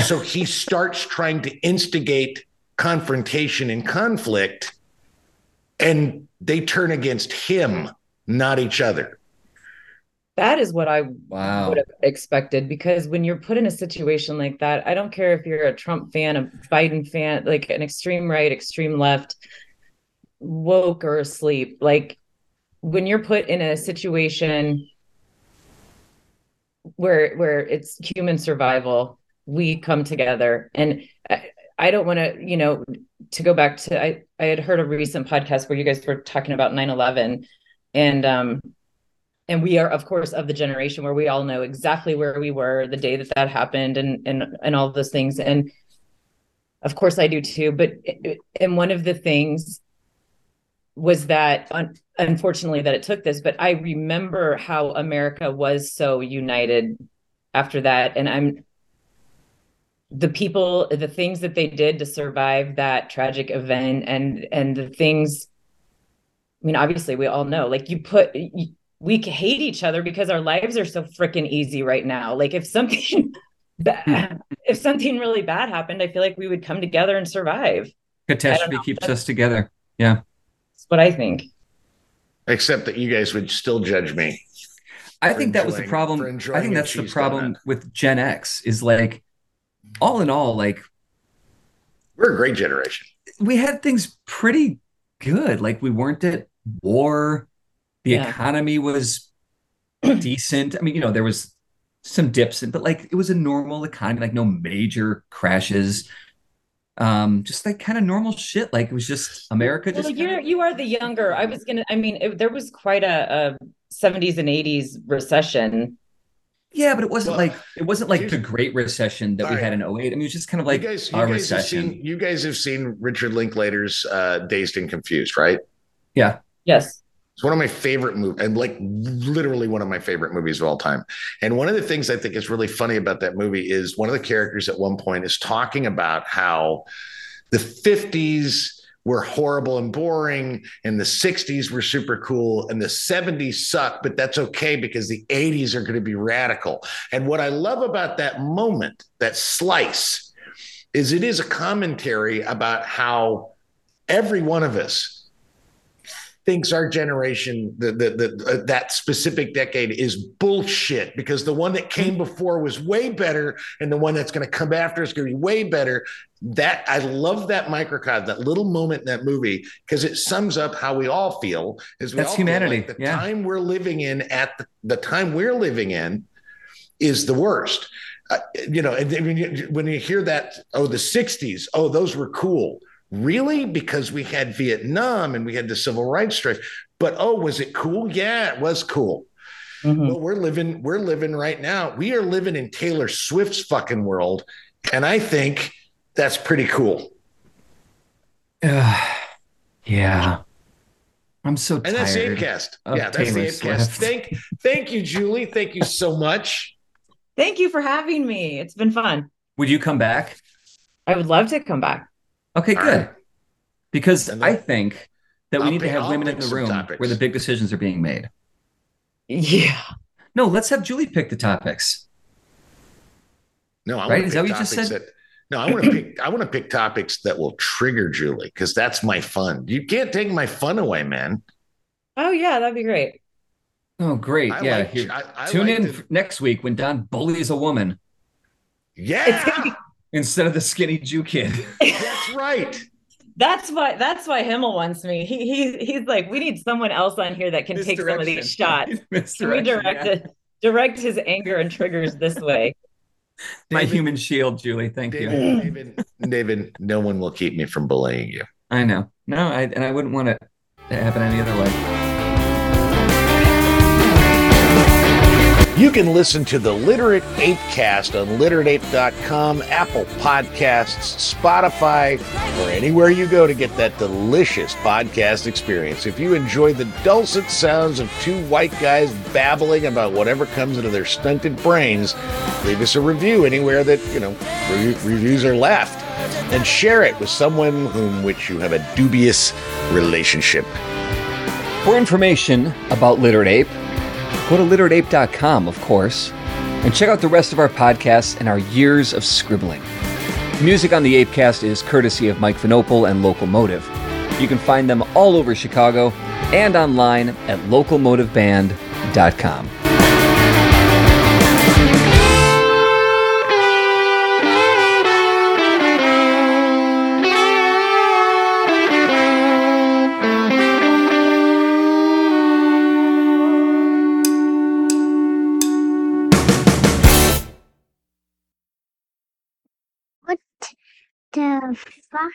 so he starts trying to instigate confrontation and conflict, and they turn against him, not each other. That is what I Wow. would have expected because when you're put in a situation like that, I don't care if you're a Trump fan, a Biden fan, like an extreme right, extreme left, woke or asleep. Like when you're put in a situation where where it's human survival, we come together. And I, I don't want to, you know, to go back to I I had heard a recent podcast where you guys were talking about 9/11 and um and we are of course of the generation where we all know exactly where we were the day that that happened and and and all those things. And of course I do too. But and one of the things was that un- unfortunately that it took this but I remember how America was so united after that. And I'm the people the things that they did to survive that tragic event and and the things I mean obviously we all know like you put you, we hate each other because our lives are so freaking easy right now like if something bad, hmm. if something really bad happened I feel like we would come together and survive Catastrophe keeps us together. Yeah. that's what I think Except that you guys would still judge me. I For think that was the problem. I think that's the problem donut. with Gen X is like, all in all, like We're a great generation. we had things pretty good. Like we weren't at war. The Yeah. economy was decent. I mean, you know, there was some dips, in, but like it was a normal economy, like no major crashes. Um, just like kind of normal shit. Like it was just America. well, Just you're kinda- you are the younger I was gonna I mean it, there was quite a, a 70s and 80s recession yeah, but it wasn't Well, like it wasn't like the Great Recession that we All right. had in 08. I mean, it was just kind of like you guys, you a guys have recession. seen you guys have seen Richard Linklater's uh, Dazed and Confused, right? Yeah. yes It's one of my favorite movies, and like literally one of my favorite movies of all time. And one of the things I think is really funny about that movie is one of the characters at one point is talking about how the 50s were horrible and boring, and the 60s were super cool, and the 70s suck, but that's okay because the 80s are going to be radical. And what I love about that moment, that slice, is it is a commentary about how every one of us thinks our generation the, the, the, uh, that specific decade is bullshit because the one that came before was way better and the one that's going to come after is going to be way better. That i love that microcosm that little moment in that movie because it sums up how we all feel is we That's humanity, like the yeah. time we're living in at the, the time we're living in is the worst. Uh, you know and when you, when you hear that oh the 60s oh those were cool really? Because we had vietnam and we had the civil rights strife but oh was it cool? Yeah it was cool. Mhm. well we're living we're living right now. We are living in taylor swift's fucking world. And i think that's pretty cool. Yeah. I'm so and tired. that's the Apecast. of yeah that's Taylor the Apecast. Thank thank you julie. Thank you so much. Thank you for having me. It's been fun. Would you come back? I would love to come back Okay, All good. right. Because then- I think that we I'll need to have I'll women in the room topics. where the big decisions are being made. yeah No, let's have Julie pick the topics. no I Right? want Is to that pick what you just topics said? that no i want to pick i want to pick topics that will trigger julie because that's my fun you can't take my fun away man oh yeah that'd be great Oh, great. I yeah. like- here- I- I Tune like in to- next week when Don bullies a woman yeah be- instead of the skinny Jew kid. that's right That's why that's why Himmel wants me. He he he's like, we need someone else on here that can take some of these shots. Can we direct yeah. it, direct his anger and triggers this way. My David- human shield, Julie. Thank you. David, David, David, no one will keep me from bullying you. I know. No, I and I wouldn't want it to happen any other way. You can listen to the Literate Apecast on literateape.com, Apple Podcasts, Spotify, or anywhere you go to get that delicious podcast experience. If you enjoy the dulcet sounds of two white guys babbling about whatever comes into their stunted brains, leave us a review anywhere that, you know, re- reviews are left. And share it with someone whom which you have a dubious relationship. For information about Literate Ape, go to literateape.com, of course, and check out the rest of our podcasts and our years of scribbling. Music on the Apecast is courtesy of Mike Vinopal and Locomotive. You can find them all over Chicago and online at locomotiveband.com. ترفع